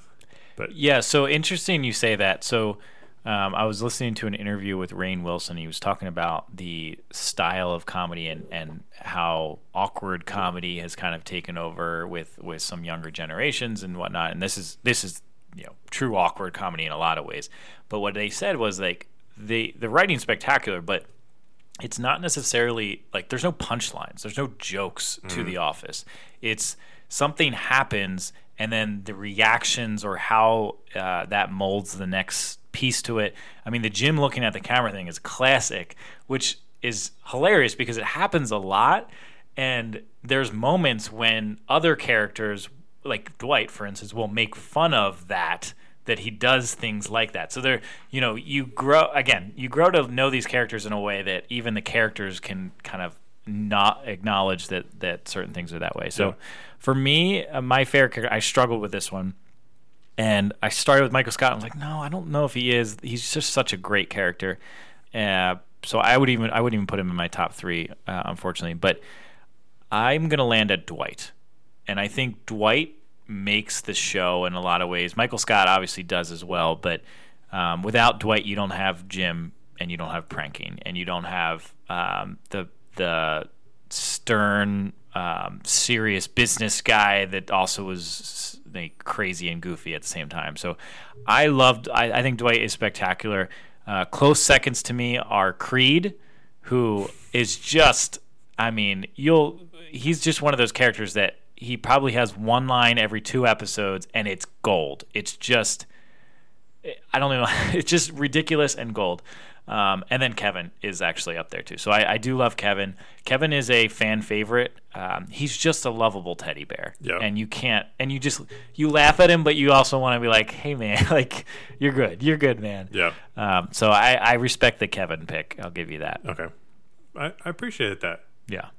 S3: But
S2: Yeah, so interesting you say that. So um, I was listening to an interview with Rainn Wilson. He was talking about the style of comedy and, and how awkward comedy has kind of taken over with, with some younger generations and whatnot. And this is this is you know true awkward comedy in a lot of ways. But what they said was like the the writing's spectacular, but it's not necessarily like there's no punchlines there's no jokes to the office it's something happens and then the reactions or how uh, that molds the next piece to it i mean the jim looking at the camera thing is classic which is hilarious because it happens a lot and there's moments when other characters like dwight for instance will make fun of that that he does things like that. So there, you know, you grow again, you grow to know these characters in a way that even the characters can kind of not acknowledge that that certain things are that way. So
S3: Yeah.
S2: for me, uh, my favorite character, I struggled with this one. And I started with Michael Scott. I was like, no, I don't know if he is. He's just such a great character. Uh, so I would even I wouldn't even put him in my top three, uh, unfortunately. But I'm gonna land at Dwight, and I think Dwight makes the show in a lot of ways. Michael Scott obviously does as well, but um, without Dwight, you don't have Jim, and you don't have pranking, and you don't have um, the the stern, um, serious business guy that also was like, crazy and goofy at the same time. So I loved. I, I think Dwight is spectacular. Uh, close seconds to me are Creed, who is just. I mean, you'll. He's just one of those characters that he probably has one line every two episodes, and it's gold. It's just I don't know. [LAUGHS] It's just ridiculous and gold. Um, and then Kevin is actually up there too. So I, I do love Kevin. Kevin is a fan favorite. Um, he's just a lovable teddy bear.
S3: Yeah.
S2: And you can't, and you just, you laugh at him, but you also want to be like, hey man, [LAUGHS] like, you're good. You're good, man.
S3: Yeah.
S2: Um, so I, I respect the Kevin pick. I'll give you that.
S3: Okay. I, I appreciate that.
S2: Yeah.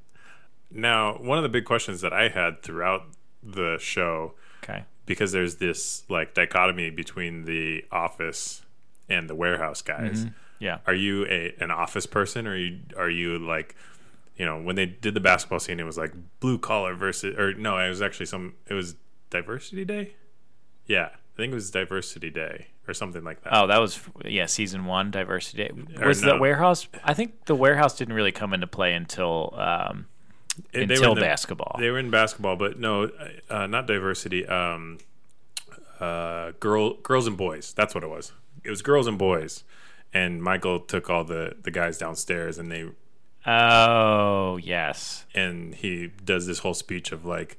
S3: Now, one of the big questions that I had throughout the show,
S2: Okay.
S3: because there's this like dichotomy between the office and the warehouse guys.
S2: Yeah.
S3: Are you a an office person, or are you are you like, you know, when they did the basketball scene, it was like blue collar versus, or no, it was actually some, it was diversity day. Yeah, I think it was diversity day or something like that.
S2: Oh, that was yeah, season one, diversity. Day. Was
S3: no.
S2: the warehouse? I think the warehouse didn't really come into play until um,
S3: It- they were
S2: until
S3: in the-
S2: basketball.
S3: They were in basketball, but no, uh, not diversity. Um, uh, girl, girls and boys. That's what it was. It was girls and boys, and Michael took all the the guys downstairs, and they
S2: oh yes,
S3: and he does this whole speech of like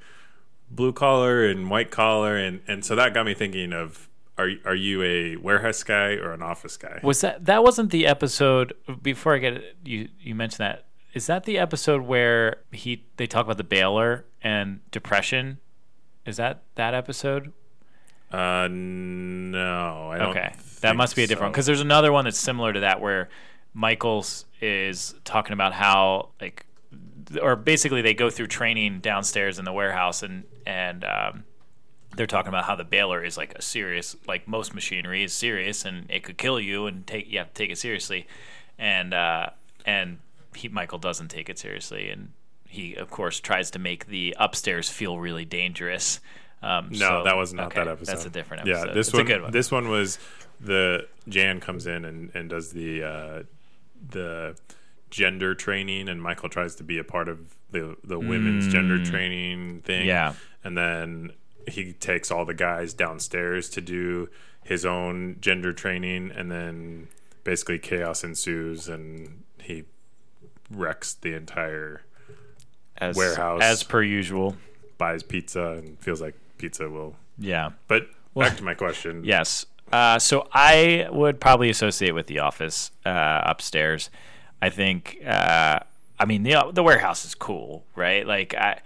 S3: blue collar and white collar, and and so that got me thinking of. Are, are you a warehouse guy or an office guy?
S2: was that that wasn't the episode? Before I get it, you you mentioned that. Is that the episode where he they talk about the baler and depression? Is that that episode?
S3: Uh, no, I don't.
S2: Okay, that must be a different
S3: so.
S2: because there's another one that's similar to that where Michaels is talking about how like, or basically they go through training downstairs in the warehouse and and um, they're talking about how the baler is like a serious like most machinery is serious and it could kill you and take you have to take it seriously, and uh, and he Michael doesn't take it seriously and he of course tries to make the upstairs feel really dangerous. Um,
S3: No,
S2: so-
S3: that was not
S2: okay,
S3: that episode.
S2: That's a different episode.
S3: Yeah, this
S2: It's
S3: one.
S2: a good one.
S3: This one was the Jan comes in and, and does the uh, the gender training, and Michael tries to be a part of the the women's gender training thing.
S2: Mm. Yeah.
S3: and then he takes all the guys downstairs to do his own gender training, and then basically chaos ensues, and he wrecks the entire
S2: as,
S3: warehouse.
S2: as per usual.
S3: buys pizza and feels like pizza will.
S2: Yeah.
S3: But back to my question.
S2: Yes. Uh, so I would probably associate with the office uh, upstairs. I think. Uh, I mean, the the warehouse is cool, right? Like I,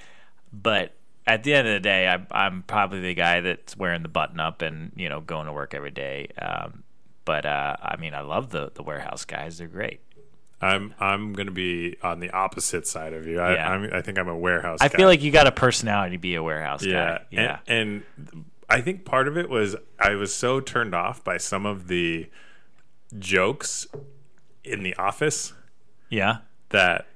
S2: but at the end of the day, I'm I'm probably the guy that's wearing the button up and you know going to work every day. Um, but uh, I mean, I love the the warehouse guys. They're great.
S3: I'm I'm gonna be on the opposite side of you. I
S2: Yeah.
S3: I'm, I think I'm a warehouse. Guy.
S2: I
S3: guy.
S2: feel like you got a personality to be a warehouse
S3: yeah,
S2: guy. Yeah.
S3: And, and I think part of it was I was so turned off by some of the jokes in the office
S2: yeah.
S3: that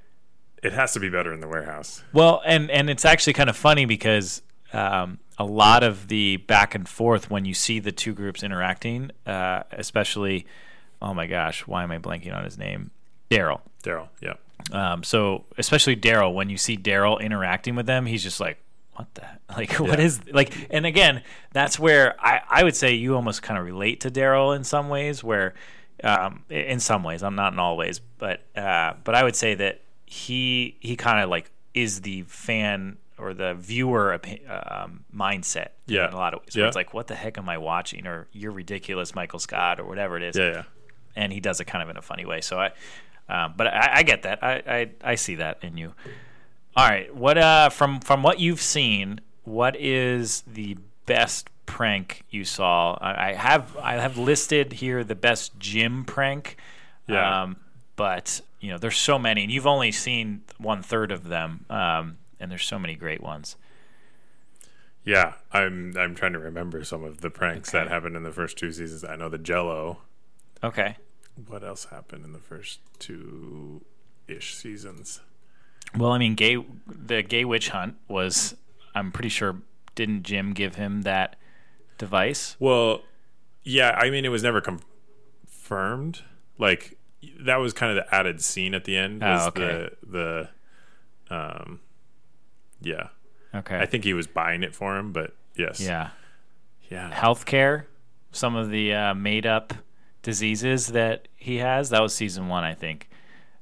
S3: it has to be better in the warehouse.
S2: Well, and and it's actually kind of funny because um, a lot of the back and forth when you see the two groups interacting, uh, especially, oh my gosh, why am I blanking on his name? Daryl.
S3: Daryl, yeah,
S2: Um, so especially Daryl, when you see Daryl interacting with them, he's just like, "What the [LAUGHS] like? What
S3: Yeah.
S2: is like?" And again, that's where I I would say you almost kind of relate to Daryl in some ways. Where, um, in some ways, I'm not in all ways, but uh, but I would say that he he kind of like is the fan or the viewer um, mindset.
S3: Yeah.
S2: in a lot of ways.
S3: Yeah.
S2: it's like, "What the heck am I watching?" Or "You're ridiculous, Michael Scott," or whatever it is
S3: yeah, yeah.
S2: and he does it kind of in a funny way. So I, um, but I, I get that. I, I I see that in you. All right, what uh from from what you've seen, what is the best prank you saw? I, I have I have listed here the best Jim prank.
S3: Yeah.
S2: Um, but you know, there's so many, and you've only seen one third of them. Um, and there's so many great ones.
S3: Yeah, I'm I'm trying to remember some of the pranks that happened in the first two seasons. I know the Jello.
S2: Okay.
S3: What else happened in the first two ish seasons?
S2: Well, I mean, gay the gay witch hunt was. I'm pretty sure. Didn't Jim give him that device?
S3: Well, yeah, I mean it was never confirmed. Like that was kind of the added scene at the end.
S2: Oh, okay.
S3: The the um, yeah.
S2: Okay.
S3: I think he was buying it for him, but yes,
S2: yeah.
S3: yeah.
S2: Healthcare. Some of the uh, made up diseases that he has. That was season one, I think,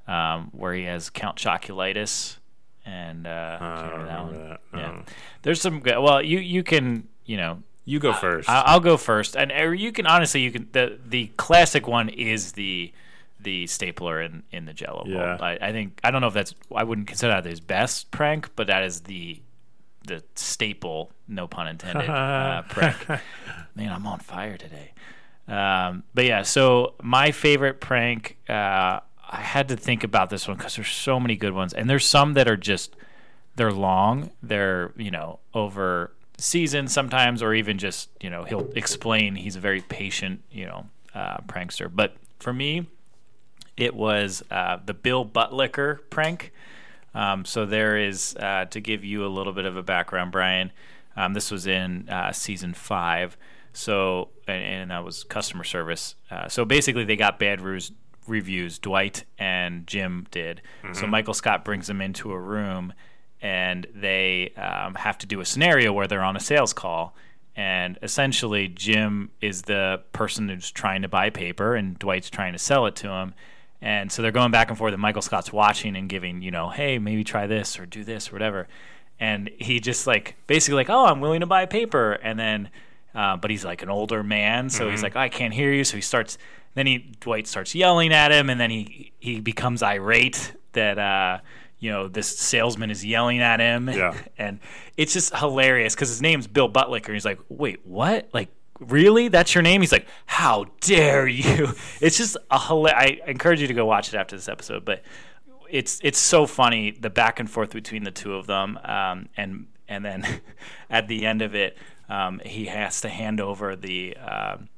S2: um, where he has Count Choculitis And uh, do
S3: I don't
S2: remember that
S3: that,
S2: Yeah, there's some. good Well, you you can you know
S3: You go first.
S2: I- I'll go first, and or you can honestly, you can the the classic one is the the stapler in in the Jello bowl.
S3: Yeah.
S2: I, I think I don't know if that's I wouldn't consider that his best prank, but that is the the staple, no pun intended, uh, [LAUGHS] prank. Man, I'm on fire today. Um, but yeah, so my favorite prank, uh, I had to think about this one because there's so many good ones, and there's some that are just they're long, they're you know over seasons sometimes, or even just you know he'll explain he's a very patient you know uh, prankster. But for me, it was uh, the Bill Buttlicker prank. Um, so there is uh, to give you a little bit of a background, Brian. Um, this was in uh, season five. So and, and that was customer service. Uh, so basically, they got bad reviews. Reviews Dwight and Jim did. So Michael Scott brings them into a room, and they um, have to do a scenario where they're on a sales call. And essentially, Jim is the person who's trying to buy paper, and Dwight's trying to sell it to him. And so they're going back and forth, and Michael Scott's watching and giving, you know, hey, maybe try this or do this or whatever. And he just like basically like, oh, I'm willing to buy paper. And then, uh, but he's like an older man, so he's like, I can't hear you. So he starts. Then he Dwight starts yelling at him, and then he he becomes irate that uh, you know this salesman is yelling at him.
S3: Yeah. [LAUGHS]
S2: and it's just hilarious because his name's Bill Buttlicker. He's like, wait, what? Like really? That's your name? He's like, how dare you? [LAUGHS] It's just a hilarious. I encourage you to go watch it after this episode, but it's it's so funny the back and forth between the two of them, um, and and then [LAUGHS] at the end of it, um, he has to hand over the. um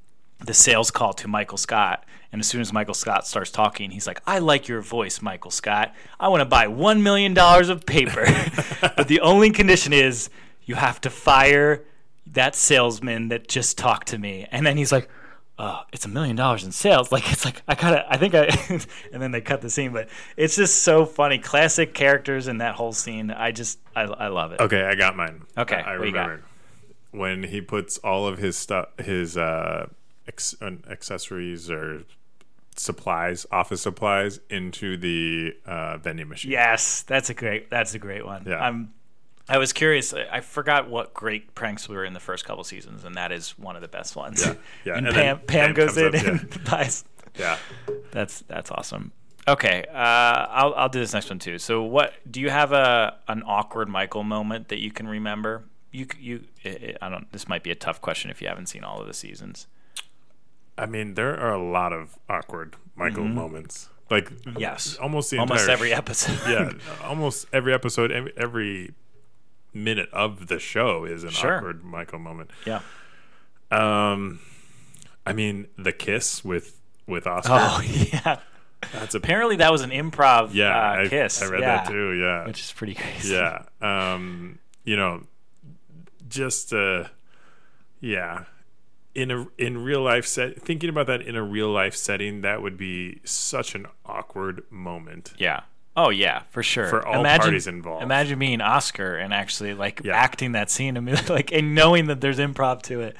S2: the sales call to Michael Scott. And as soon as Michael Scott starts talking, he's like, I like your voice, Michael Scott. I want to buy $1 million of paper. [LAUGHS] but the only condition is you have to fire that salesman that just talked to me. And then he's like, oh, it's a million dollars in sales. Like, it's like, I gotta, I think I, [LAUGHS] and then they cut the scene, but it's just so funny. Classic characters in that whole scene. I just, I, I love it.
S3: Okay, I got mine.
S2: Okay,
S3: I
S2: you
S3: remembered when he puts all of his stuff, his uh, ex- accessories or supplies, office supplies, into the uh, vending machine.
S2: Yes, that's a great. That's a great one.
S3: Yeah.
S2: I'm. I was curious. I forgot what great pranks we were in the first couple seasons, and that is one of the best ones.
S3: Yeah, [LAUGHS] yeah,
S2: and,
S3: and
S2: Pam, Pam
S3: Pam
S2: goes in
S3: up,
S2: and buys. [LAUGHS]
S3: yeah.
S2: That's that's awesome. Okay, uh, I'll I'll do this next one too. So, what do you have a an awkward Michael moment that you can remember? You you I I don't. This might be a tough question if you haven't seen all of the seasons.
S3: I mean, there are a lot of awkward Michael moments. Like
S2: Mm-hmm. Yes.
S3: almost the
S2: Almost
S3: entire
S2: every episode.
S3: yeah, [LAUGHS] almost every episode, every, every minute of the show is an
S2: Sure.
S3: awkward Michael moment.
S2: yeah.
S3: Um, I mean, the kiss with with Oscar.
S2: Oh [LAUGHS] yeah.
S3: that's a
S2: Apparently, that was an improv
S3: yeah.
S2: uh,
S3: I,
S2: kiss.
S3: I read
S2: yeah.
S3: that too. Yeah,
S2: which is pretty crazy.
S3: yeah. Um, you know, just uh, yeah. In a in real life set, thinking about that in a real life setting, that would be such an awkward moment.
S2: Yeah. Oh yeah, for sure.
S3: For all
S2: imagine,
S3: parties involved.
S2: Imagine being Oscar and actually like
S3: Yeah.
S2: acting that scene and [LAUGHS] like and knowing that there's improv to it.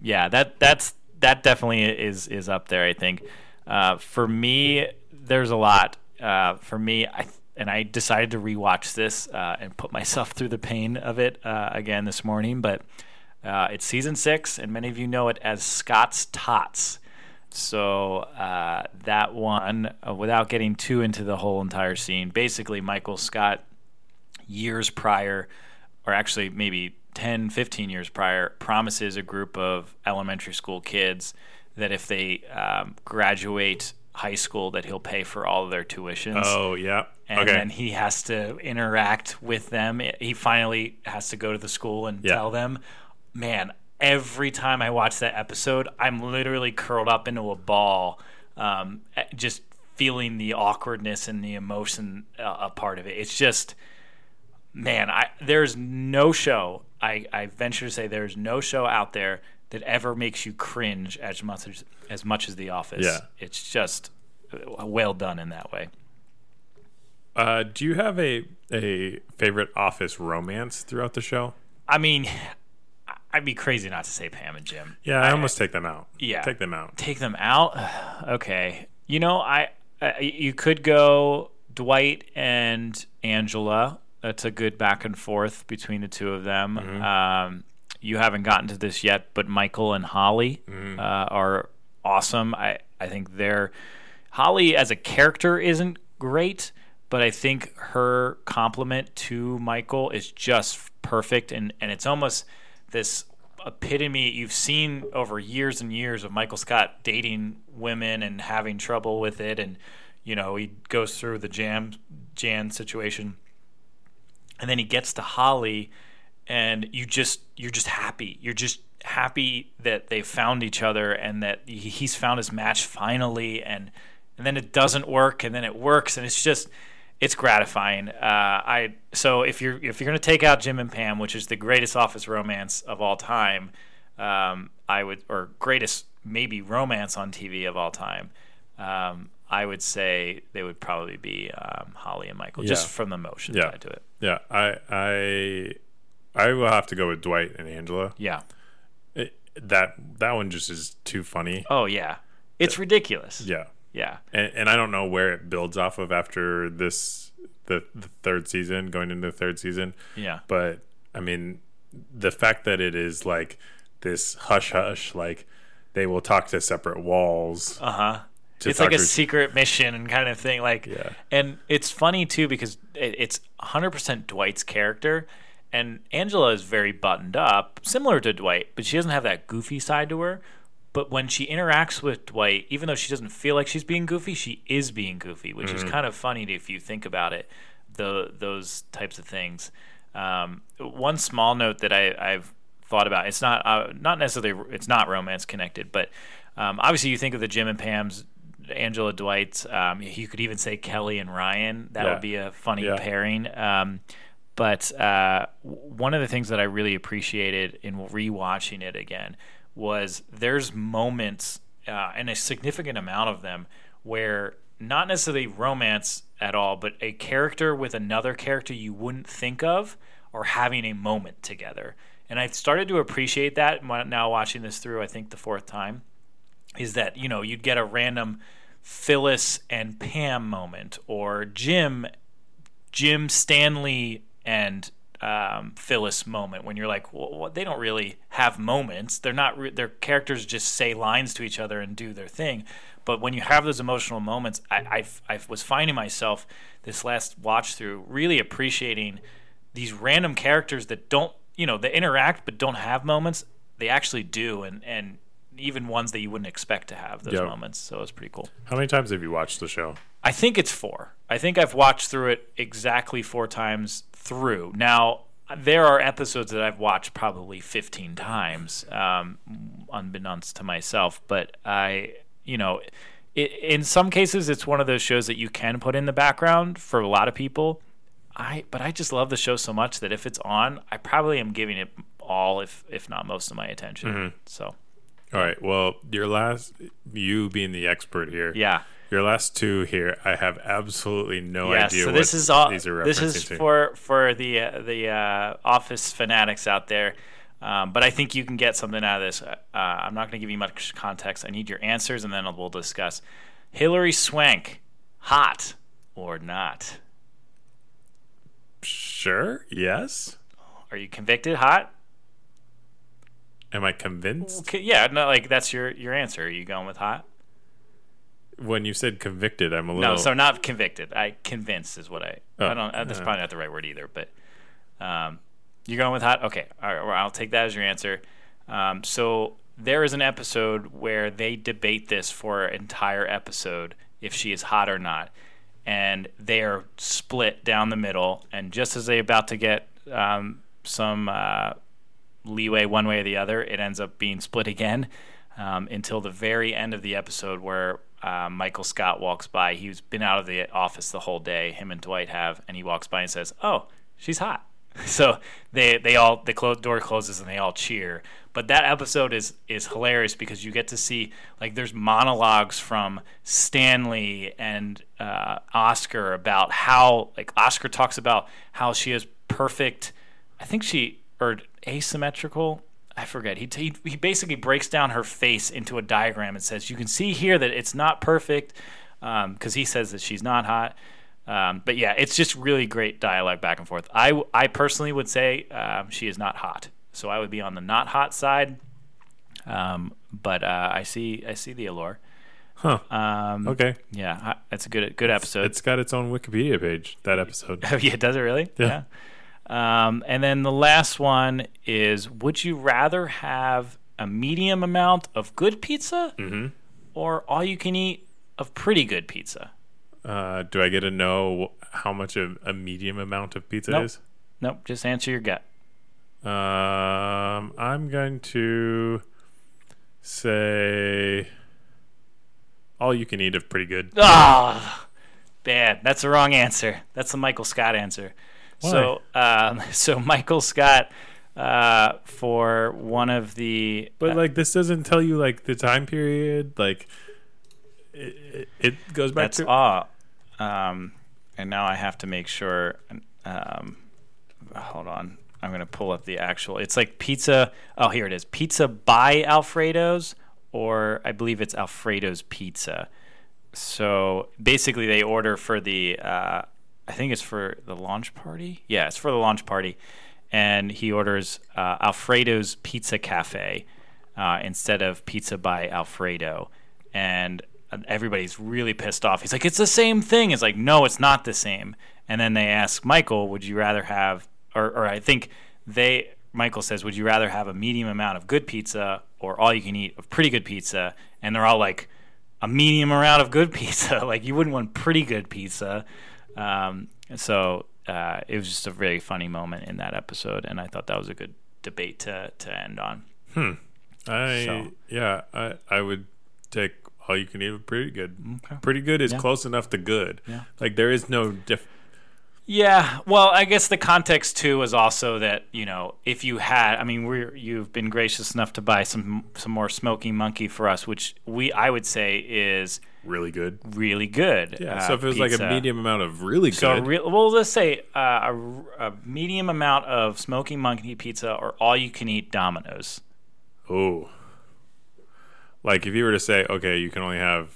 S2: Yeah, that that's that definitely is is up there. I think. Uh, for me, there's a lot. Uh, for me, I and I decided to rewatch this uh, and put [LAUGHS] myself through the pain of it uh, again this morning. But uh, it's season six, and many of you know it as Scott's Tots. So uh, that one, uh, without getting too into the whole entire scene, basically Michael Scott, years prior, or actually maybe 10, 15 years prior, promises a group of elementary school kids that if they um, graduate high school, that he'll pay for all of their tuitions
S3: Oh yeah.
S2: and
S3: okay.
S2: then he has to interact with them. He finally has to go to the school and
S3: Yeah.
S2: tell them. Man, every time I watch that episode, I'm literally curled up into a ball, um, eh, just feeling the awkwardness and the emotion uh, a part of it. It's just, man, I there's no show. I, I venture to say there's no show out there that ever makes you cringe as much as as much as The Office.
S3: Yeah.
S2: it's just uh, well done in that way.
S3: Uh, do you have a a favorite office romance throughout the show?
S2: I mean, I- I'd be crazy not to say Pam and Jim.
S3: Yeah, I, almost take them out.
S2: yeah.
S3: take them out.
S2: Take them out. [SIGHS] okay. You know, I, I you could go Dwight and Angela. That's a good back and forth between the two of them.
S3: Mm-hmm.
S2: Um, you haven't gotten to this yet, but Michael and Holly
S3: Mm-hmm.
S2: uh, are awesome. I I think they're Holly as a character isn't great, but I think her compliment to Michael is just perfect, and and it's almost this epitome you've seen over years and years of Michael Scott dating women and having trouble with it, and you know he goes through the jam Jan situation, and then he gets to Holly, and you just you're just happy. You're just happy that they found each other and that he's found his match finally, and and then it doesn't work, and then it works, and it's just it's gratifying. Uh, I so if you're if you're gonna take out Jim and Pam, which is the greatest office romance of all time, um, I would or greatest maybe romance on TV of all time. Um, I would say they would probably be um, Holly and Michael, just from the motion
S3: Yeah.
S2: tied to it.
S3: Yeah, I I I will have to go with Dwight and Angela.
S2: Yeah.
S3: It, that that one just is too funny.
S2: Oh yeah, it's ridiculous.
S3: Yeah,
S2: Yeah.
S3: and, and I don't know where it builds off of after this the, the third season, going into the third season.
S2: Yeah.
S3: But I mean, the fact that it is like this hush hush, like they will talk to separate walls.
S2: Uh huh. It's like a
S3: to-
S2: secret mission and kind of thing. Like,
S3: Yeah.
S2: and it's funny too because it, it's 100% Dwight's character, and Angela is very buttoned up, similar to Dwight, but she doesn't have that goofy side to her. But when she interacts with Dwight, even though she doesn't feel like she's being goofy, she is being goofy, which
S3: Mm-hmm.
S2: is kind of funny if you think about it. The those types of things. Um, one small note that I, I've thought about. It's not uh, not necessarily it's not romance connected, but um, obviously you think of the Jim and Pam's, Angela Dwight. Um, you could even say Kelly and Ryan. That
S3: Yeah.
S2: would be a funny
S3: Yeah.
S2: pairing. Um, but uh, one of the things that I really appreciated in rewatching it again was there's moments uh, and a significant amount of them where not necessarily romance at all, but a character with another character you wouldn't think of are having a moment together. And I started to appreciate that now watching this through, I think the fourth time, is that, you know, you'd get a random Phyllis and Pam moment or Jim Jim Stanley and um, Phyllis moment when you're like, well, they don't really have moments. They're not. Re- their characters just say lines to each other and do their thing. But when you have those emotional moments, I, I've, I was finding myself this last watch through really appreciating these random characters that don't, you know, they interact but don't have moments. They actually do, and and even ones that you wouldn't expect to have those
S3: Yeah.
S2: moments. So it's pretty cool.
S3: How many times have you watched the show?
S2: I think it's four. I think I've watched through it exactly four times through. Now, there are episodes that I've watched probably 15 times, um, unbeknownst to myself. But I, you know, i in some cases, it's one of those shows that you can put in the background for a lot of people. I, but I just love the show so much that if it's on, I probably am giving it all, if if not most of my attention. So,
S3: All right. Well, your last, you being the expert here.
S2: yeah.
S3: Your last two here, I have absolutely no
S2: Yes,
S3: idea.
S2: so this is all.
S3: These are
S2: This is
S3: to.
S2: for for the uh, the uh, office fanatics out there. Um, but I think you can get something out of this. Uh, I'm not going to give you much context. I need your answers, and then we'll discuss. Hilary Swank, hot or not?
S3: Sure. Yes.
S2: Are you convicted? Hot?
S3: Am I convinced?
S2: Okay, yeah, no, like that's your your answer. Are you going with hot?
S3: When you said convicted, I'm a little.
S2: No, so not convicted. I convinced is what I.
S3: Oh,
S2: I don't. uh, That's
S3: uh.
S2: probably not the right word either. But um, you're going with hot. Okay, all right. Well, I'll take that as your answer. Um, so there is an episode where they debate this for an entire episode if she is hot or not, and they are split down the middle. And just as they're about to get um, some uh, leeway one way or the other, it ends up being split again um, until the very end of the episode where uh, Michael Scott walks by. He's been out of the office the whole day. Him and Dwight have, and he walks by and says, "Oh, she's hot." [LAUGHS] So they they all the clo- door closes and they all cheer. But that episode is is hilarious because you get to see like there's monologues from Stanley and uh, Oscar about how like Oscar talks about how she is perfect. I think she or asymmetrical. I forget. He, he he basically breaks down her face into a diagram and says you can see here that it's not perfect because he says that she's not hot. Um, but yeah, it's just really great dialogue back and forth. I, I personally would say um, she is not hot, so I would be on the not hot side. Um, but uh, I see I see the allure.
S3: Huh.
S2: Um,
S3: Okay.
S2: Yeah, that's a good good episode.
S3: It's got its own Wikipedia page, that episode. [LAUGHS]
S2: Oh yeah, does it really?
S3: Yeah.
S2: Yeah. Um, and then the last one is: Would you rather have a medium amount of good pizza,
S3: Mm-hmm.
S2: or all you can eat of pretty good pizza?
S3: Uh, do I get to know how much of a medium amount of pizza
S2: Nope.
S3: is?
S2: Nope, just answer your gut.
S3: Um, I'm going to say all you can eat of pretty good.
S2: Ah, bad. That's the wrong answer. That's the Michael Scott answer. So, um, [LAUGHS] so Michael Scott uh, for one of the
S3: But like this doesn't tell you like the time period. Like it, it, goes back
S2: That's
S3: to
S2: all. Um, and now I have to make sure. Um, hold on. I'm going to pull up the actual. It's like pizza. Oh, here it is. Pizza by Alfredo's, or I believe it's Alfredo's Pizza. So basically, they order for the. Uh, I think it's for the launch party. Yeah, it's for the launch party, and he orders uh, Alfredo's Pizza Cafe uh, instead of Pizza by Alfredo, and everybody's really pissed off. He's like, "It's the same thing." It's like, "No, it's not the same." And then they ask Michael, "Would you rather have?" Or, or I think they Michael says, "Would you rather have a medium amount of good pizza or all you can eat of pretty good pizza?" And they're all like, "A medium amount of good [LAUGHS] pizza. like you wouldn't want pretty good pizza." Um, so uh, it was just a very funny moment in that episode, and I thought that was a good debate to to end on. Hmm.
S3: I
S2: So.
S3: yeah, I I would take all you can eat pretty good.
S2: Okay.
S3: Pretty good is
S2: Yeah.
S3: close enough to good.
S2: Yeah.
S3: Like there is no diff.
S2: Yeah, well, I guess the context too was also that you know if you had, I mean, we're you've been gracious enough to buy some some more Smoking Monkey for us, which we I would say is
S3: Really good.
S2: really good.
S3: Yeah.
S2: uh,
S3: so if it was like a medium amount of really
S2: so
S3: good,
S2: re- well, let's say uh, a, a medium amount of Smoking Monkey pizza or all you can eat Domino's.
S3: oh, like if you were to say, okay, you can only have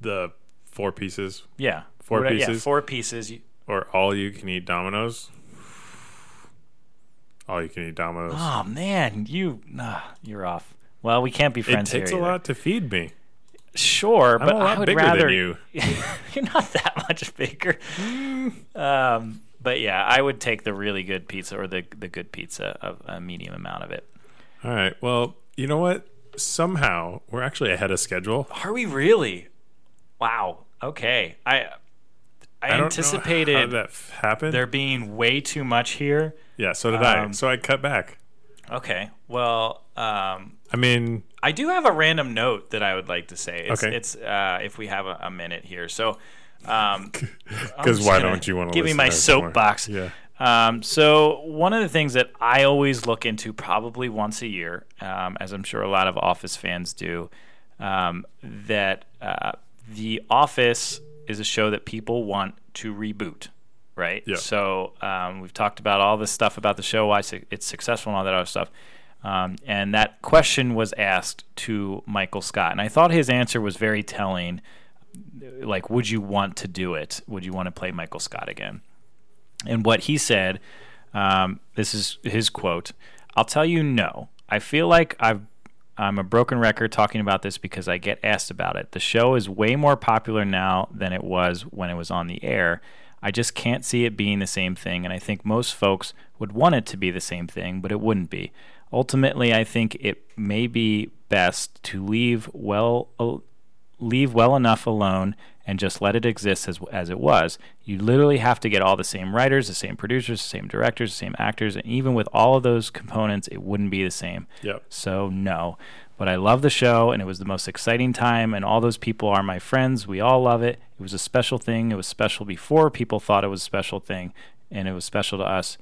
S3: the four pieces
S2: Yeah,
S3: Four
S2: What- Yeah,
S3: pieces?
S2: four pieces. You-
S3: or all you can eat Domino's. All you can eat Domino's.
S2: Oh man, you nah, you're off. Well, we can't be
S3: it
S2: friends here.
S3: It takes a
S2: either.
S3: lot to feed me.
S2: Sure,
S3: I'm
S2: but
S3: a
S2: I would
S3: bigger
S2: rather
S3: than you. [LAUGHS]
S2: you're not that much bigger. [LAUGHS] um, but yeah, I would take the really good pizza or the the good pizza of a medium amount of it.
S3: All right. Well, you know what? Somehow we're actually ahead of schedule.
S2: Are we really? Wow. Okay. I I,
S3: I
S2: anticipated
S3: that happened.
S2: there being way too much here.
S3: yeah, so did I.
S2: Um,
S3: So I cut back.
S2: Okay. Well, um,
S3: I mean,
S2: I do have a random note that I would like to say. It's,
S3: Okay.
S2: It's uh, if we have a, a minute here. So, um, [LAUGHS]
S3: because
S2: just
S3: why don't you want to
S2: give me my soapbox?
S3: Yeah.
S2: Um, so one of the things that I always look into, probably once a year, um, as I'm sure a lot of Office fans do, um, that uh, The Office is a show that people want to reboot, right?
S3: Yeah.
S2: So um, we've talked about all this stuff about the show, why it's successful, and all that other stuff. Um, and that question was asked to Michael Scott, and I thought his answer was very telling. Like, would you want to do it? Would you want to play Michael Scott again? And what he said, um, this is his quote I'll tell you no. I feel like I've, I'm a broken record talking about this because I get asked about it. The show is way more popular now than it was when it was on the air. I just can't see it being the same thing, and I think most folks would want it to be the same thing, but it wouldn't be. Ultimately, I think it may be best to leave well uh, leave well enough alone and just let it exist as, as it was. You literally have to get all the same writers, the same producers, the same directors, the same actors, and even with all of those components, it wouldn't be the same.
S3: Yep.
S2: So, no. But I love the show, and it was the most exciting time, and all those people are my friends. We all love it. It was a special thing. It was special before people thought it was a special thing, and it was special to us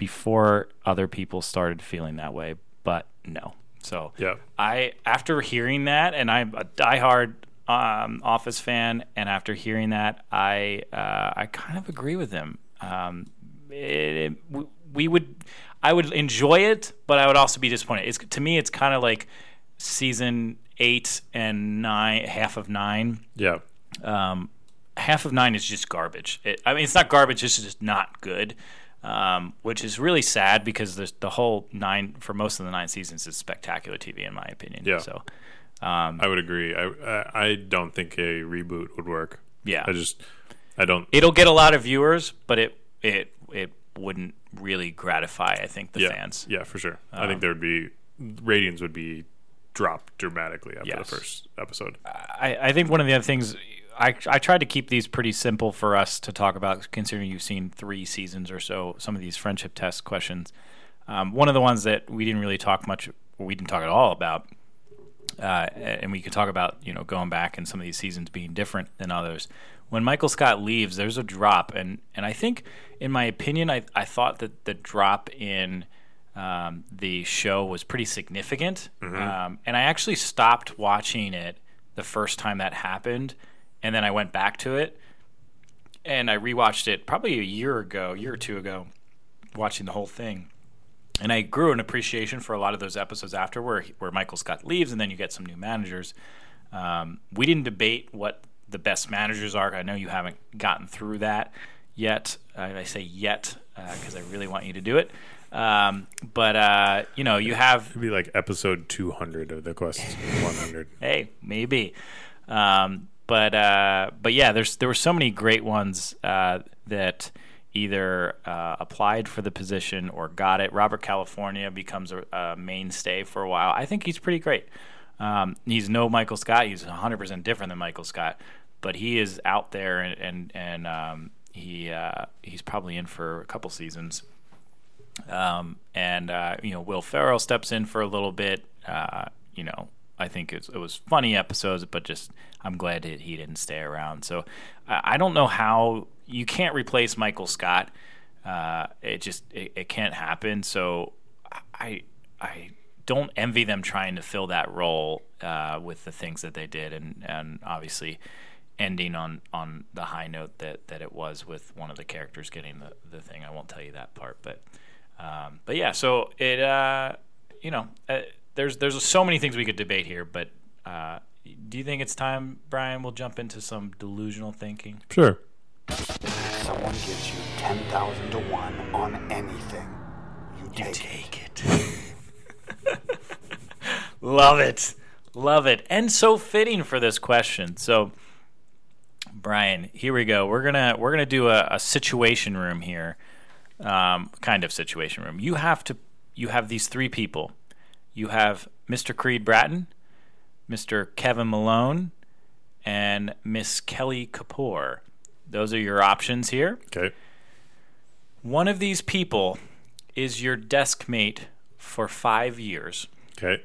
S2: before other people started feeling that way. But no. So,
S3: Yep.
S2: I after hearing that, and I'm a diehard um, Office fan, and after hearing that, I uh, I kind of agree with him. Um, it, it- we would, I would enjoy it, but I would also be disappointed. It's to me, it's kind of like season eight and nine, half of nine.
S3: Yeah.
S2: Um, half of nine is just garbage. It, I mean, it's not garbage; it's just not good, um, which is really sad because the whole nine for most of the nine seasons is spectacular TV in my opinion.
S3: Yeah.
S2: So
S3: I would agree. I, I I don't think a reboot would work.
S2: yeah,
S3: I just I don't.
S2: it'll get a lot of viewers, but it it it wouldn't really gratify I think the
S3: yeah,
S2: fans. Um,
S3: yeah, for sure. I think there would be ratings would be dropped dramatically after
S2: Yes.
S3: the first episode.
S2: I, I think one of the other things I, I tried to keep these pretty simple for us to talk about, considering you've seen three seasons or so. Some of these friendship test questions. Um, one of the ones that we didn't really talk much, or we didn't talk at all about, uh, and we could talk about you know going back and some of these seasons being different than others. When Michael Scott leaves, there's a drop, and and I think, in my opinion, I I thought that the drop in um, the show was pretty significant, um, and I actually stopped watching it the first time that happened, and then I went back to it, and I rewatched it probably a year ago, year or two ago, watching the whole thing and I grew an appreciation for a lot of those episodes after where where Michael Scott leaves, and then you get some new managers. Um, we didn't debate what the best managers are. I know you haven't gotten through that yet. Uh, I say yet because I really want you to do it. Um, but uh, you know, you have
S3: It'd be like episode 200 of the Quest 100.
S2: hey, maybe. Um, but uh, but yeah, there's there were so many great ones uh, that either uh, applied for the position or got it. Robert California becomes a, a mainstay for a while. I think he's pretty great. Um, he's no Michael Scott. He's 100% different than Michael Scott, but he is out there and and, and um, he uh, he's probably in for a couple seasons. Um, and uh, you know, Will Ferrell steps in for a little bit. Uh, you know, I think it was, it was funny episodes, but just I'm glad that he didn't stay around. So I, I don't know how you can't replace Michael Scott. Uh, it just it, it can't happen. So I I don't envy them trying to fill that role uh, with the things that they did, and and obviously ending on on the high note that that it was with one of the characters getting the the thing. I won't tell you that part, but um, but yeah. So it uh, you know uh, there's there's so many things we could debate here, but uh, do you think it's time, Brian? We'll jump into some delusional thinking.
S3: Sure.
S6: Someone gives you 10,000 to 1 on anything. You take, it.
S2: Take [LAUGHS] it. Love it. Love it. And so fitting for this question. So Brian, here we go. We're gonna we're gonna do a, a situation room here. Um, kind of situation room. You have to you have these three people. You have Mr. Creed Bratton, Mr. Kevin Malone, and Miss Kelly Kapoor. Those are your options here.
S3: Okay.
S2: One of these people is your desk mate for five years.
S3: Okay.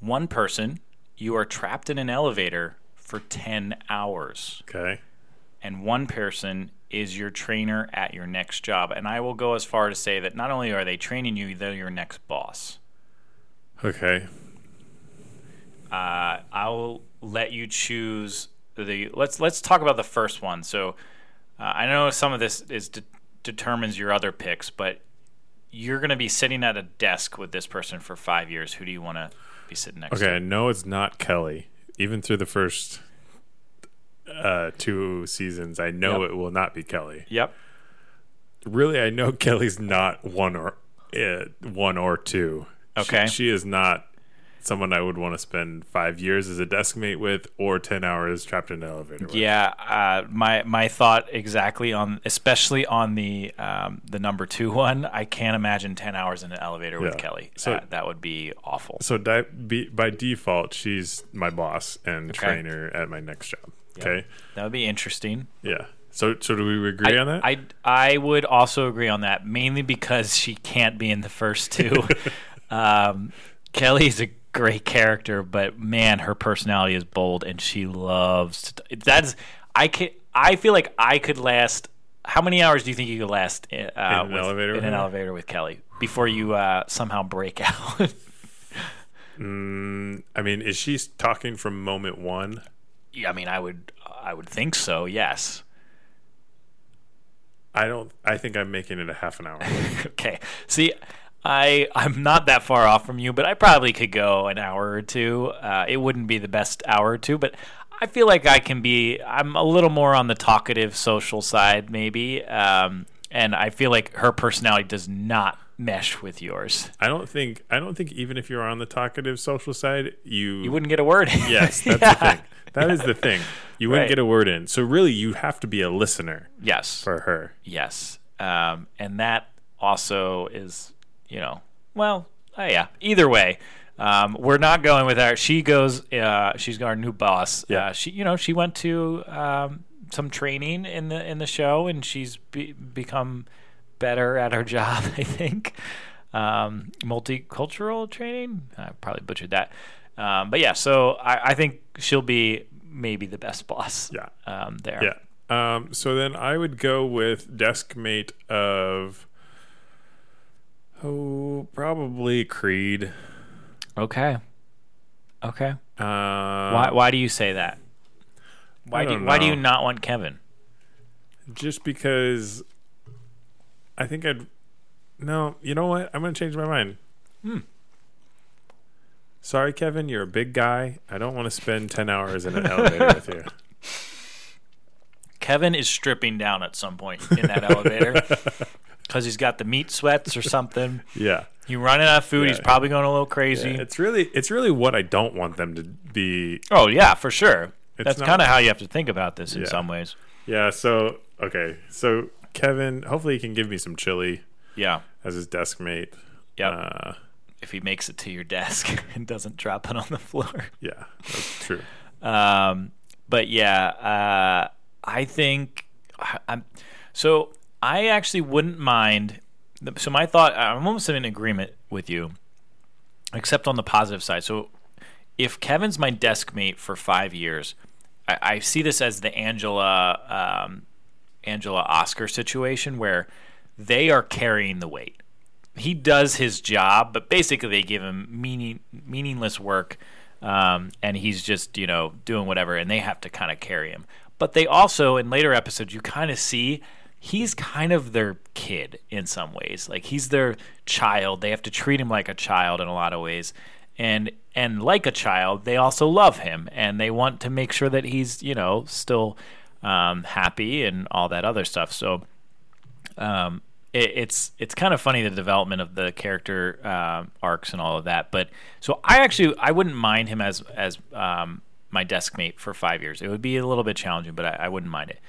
S2: One person, you are trapped in an elevator for 10 hours.
S3: Okay.
S2: And one person is your trainer at your next job. And I will go as far to say that not only are they training you, they're your next boss.
S3: Okay.
S2: Uh, I'll let you choose the. Let's let's talk about the first one. So uh, I know some of this is de- determines your other picks, but you're going to be sitting at a desk with this person for five years. Who do you want to be sitting next
S3: Okay.
S2: to?
S3: I know it's not Kelly. Even through the first uh, two seasons, I know
S2: Yep.
S3: it will not be Kelly.
S2: Yep.
S3: Really, I know [LAUGHS] Kelly's not one or uh, one or two. She-
S2: Okay.
S3: She, is not someone I would want to spend five years as a desk mate with, or ten hours trapped in an elevator. With.
S2: Yeah, uh, my my thought exactly on, especially on the um, the number two [LAUGHS] one. I can't imagine ten hours in an elevator with Kelly.
S3: So-
S2: that, that would be awful.
S3: So di- be, by default, she's my boss and
S2: Okay.
S3: trainer at my next job. Okay.
S2: That would be interesting.
S3: Yeah. So so do we agree
S2: I,
S3: on that?
S2: I I would also agree on that, mainly because she can't be in the first two. [LAUGHS] um, Kelly's a great character, but man, her personality is bold, and she loves. To, that's I can. I feel like I could last. How many hours do you think you could last uh,
S3: an
S2: with-
S3: elevator
S2: in an elevator with Kelly before you uh, somehow break [LAUGHS] out?
S3: Mm, I mean, is she talking from moment one?
S2: yeah, I mean, I would. I would think so. Yes.
S3: I don't. I think I'm making it a half an hour. [LAUGHS]
S2: Okay. See, I I'm not that far off from you, but I probably could go an hour or two. Uh, it wouldn't be the best hour or two, but I feel like I can be. I'm a little more on the talkative, social side, maybe. Um, and I feel like her personality does not mesh with yours.
S3: I don't think I don't think even if you're on the talkative social side, you
S2: You wouldn't get a word. in.
S3: Yes, [LAUGHS] that's
S2: Yeah.
S3: the thing. That is the thing. You wouldn't
S2: Right.
S3: get a word in. So really, you have to be a listener
S2: Yes.
S3: for her.
S2: Yes. Um, and that also is, you know, well, uh, yeah. Either way, um, we're not going with her. She goes. Uh, she's our new boss.
S3: Yeah.
S2: Uh, she, you know, she went to um, some training in the in the show, and she's be- become better at her [LAUGHS] job. I think. Um, multicultural training. I probably butchered that. Um, but yeah, so I, I think she'll be maybe the best boss.
S3: Yeah.
S2: Um, there.
S3: Yeah. Um, so then I would go with desk mate of oh probably Creed.
S2: Okay. Okay.
S3: Uh,
S2: Why? Why do you say that? Why do you,
S3: don't
S2: Why do you not want Kevin?
S3: Just because I think I'd no. You know what? I'm gonna change my mind.
S2: Hmm.
S3: Sorry, Kevin. You're a big guy. I don't want to spend ten hours in an elevator with you. [LAUGHS]
S2: Kevin is stripping down at some point in that elevator [LAUGHS] because he's got the meat sweats or something. [LAUGHS]
S3: Yeah.
S2: He's running out of food. He's probably going a little crazy.
S3: It's really it's really what I don't want them to be.
S2: oh yeah, for sure.
S3: It's
S2: That's kind of how you have to think about this in
S3: Yeah.
S2: some ways.
S3: Yeah, so okay. So Kevin, hopefully he can give me some chili
S2: Yeah.
S3: as his desk mate.
S2: Yeah.
S3: Uh,
S2: if he makes it to your desk [LAUGHS] and doesn't drop it on the floor. [LAUGHS]
S3: yeah, that's true.
S2: Um, but yeah, uh, I think I- I'm. So I actually wouldn't mind. So my thought, I'm almost in agreement with you, except on the positive side. So if Kevin's my desk mate for five years, I, I see this as the Angela um, Angela Oscar situation where they are carrying the weight. He does his job, but basically they give him meaning meaningless work, um, and he's just you know doing whatever, and they have to kind of carry him. But they also in later episodes you kind of see he's kind of their kid in some ways. Like he's their child. They have to treat him like a child in a lot of ways. And and like a child, they also love him and they want to make sure that he's, you know, still um, happy and all that other stuff. So um, it, it's it's kind of funny the development of the character uh, arcs and all of that. But so I actually I wouldn't mind him as as um, my desk mate for five years. It would be a little bit challenging, but I, I wouldn't mind it.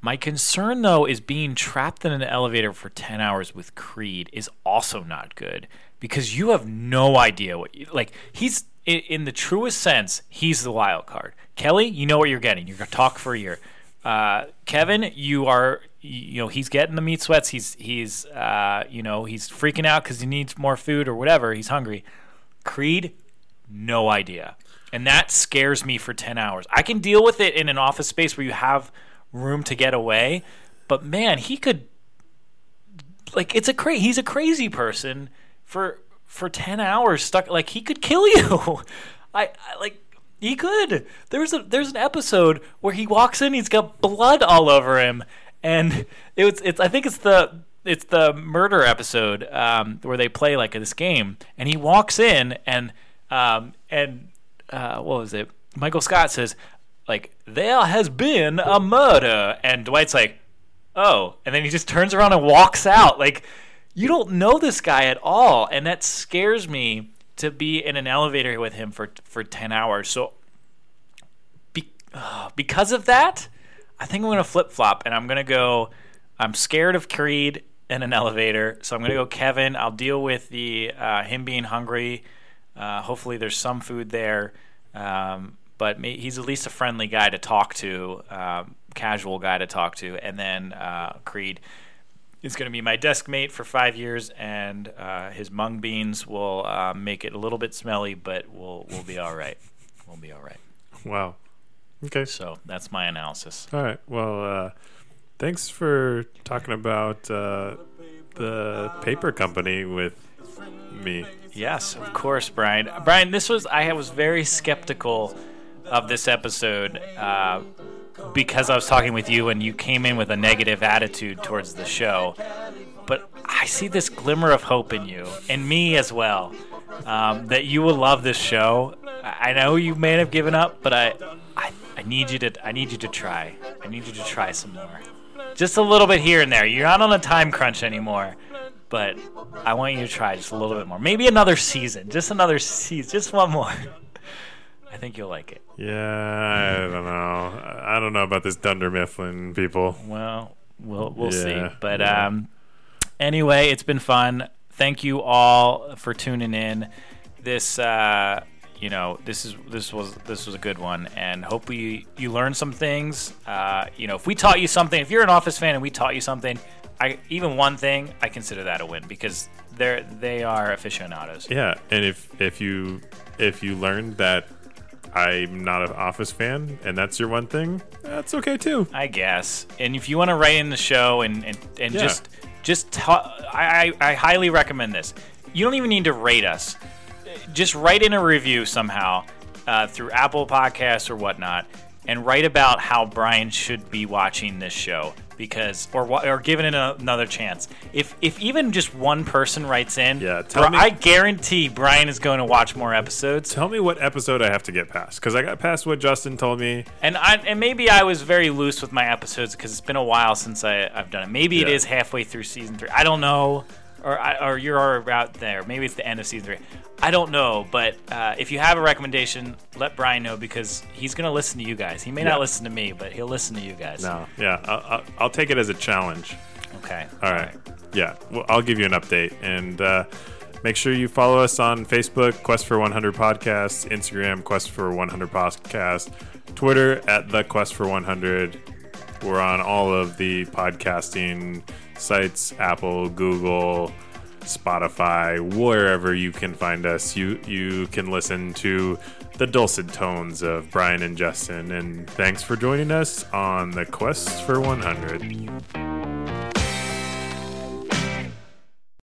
S2: My concern though is being trapped in an elevator for 10 hours with Creed is also not good because you have no idea what you like he's in, the truest sense he's the wild card. Kelly, you know what you're getting. You're going to talk for a year. Uh, Kevin, you are you know he's getting the meat sweats. He's he's uh, you know he's freaking out cuz he needs more food or whatever. He's hungry. Creed, no idea. And that scares me for 10 hours. I can deal with it in an office space where you have room to get away, but man, he could like it's a cra- he's a crazy person for for 10 hours stuck like he could kill you. [LAUGHS] I, I like he could. There's a there's an episode where he walks in, he's got blood all over him and it was it's I think it's the it's the murder episode um, where they play like this game, and he walks in and um, and uh, what was it? Michael Scott says like there has been a murder, and Dwight's like, oh, and then he just turns around and walks out. Like you don't know this guy at all, and that scares me to be in an elevator with him for for ten hours. So be, uh, because of that, I think I'm gonna flip flop, and I'm gonna go. I'm scared of Creed in an elevator, so I'm gonna go Kevin. I'll deal with the uh, him being hungry. Uh, hopefully, there's some food there, um, but he's at least a friendly guy to talk to, um, casual guy to talk to. And then uh, Creed is going to be my desk mate for five years, and uh, his mung beans will uh, make it a little bit smelly, but we'll we'll be all right. We'll be all right.
S3: Wow. Okay.
S2: So that's my analysis.
S3: All right. Well, uh, thanks for talking about uh, the paper company with me.
S2: Yes, of course, Brian. Brian, this was I was very skeptical of this episode uh, because I was talking with you and you came in with a negative attitude towards the show. But I see this glimmer of hope in you and me as well. Um, that you will love this show. I know you may have given up, but I, I I need you to I need you to try. I need you to try some more. Just a little bit here and there. You're not on a time crunch anymore. But I want you to try just a little bit more. Maybe another season. Just another season. Just one more. [LAUGHS] I think you'll like it.
S3: Yeah, I don't know. I don't know about this Dunder Mifflin people.
S2: Well, we'll we'll
S3: Yeah,
S2: see. But
S3: yeah.
S2: um, anyway, it's been fun. Thank you all for tuning in. This uh, you know this is this was this was a good one, and hopefully you learned some things. Uh, you know, if we taught you something, if you're an Office fan and we taught you something, I even one thing, I consider that a win because they're they are aficionados.
S3: Yeah, and if if you if you learned that I'm not an Office fan and that's your one thing, that's okay too.
S2: I guess. And if you want to write in the show and and, and
S3: Yeah.
S2: just just ta- I, I I highly recommend this. You don't even need to rate us. Just write in a review somehow uh, through Apple Podcasts or whatnot, and write about how Brian should be watching this show because or or giving it another chance. If if even just one person writes in,
S3: Yeah, tell
S2: Bri-
S3: me-
S2: I guarantee Brian is going to watch more episodes.
S3: Tell me what episode I have to get past because I got past what Justin told me.
S2: And I and maybe I was very loose with my episodes because it's been a while since I, I've done it. Maybe it
S3: Yeah.
S2: is halfway through season three. I don't know, or or you're out there. Maybe it's the end of season three. I don't know, but uh, if you have a recommendation, let Brian know because he's gonna listen to you guys. He may
S3: Yeah.
S2: not listen to me, but he'll listen to you guys.
S3: No, yeah, I'll, I'll, take it as a challenge.
S2: Okay.
S3: All right. Yeah, well, I'll give you an update and uh, make sure you follow us on Facebook, Quest for 100 Podcasts, Instagram, Quest for 100 Podcast, Twitter at the Quest for 100. We're on all of the podcasting sites Apple, Google, Spotify, wherever you can find us. You you can listen to the dulcet tones of Brian and Justin. And thanks for joining us on the Quest for 100.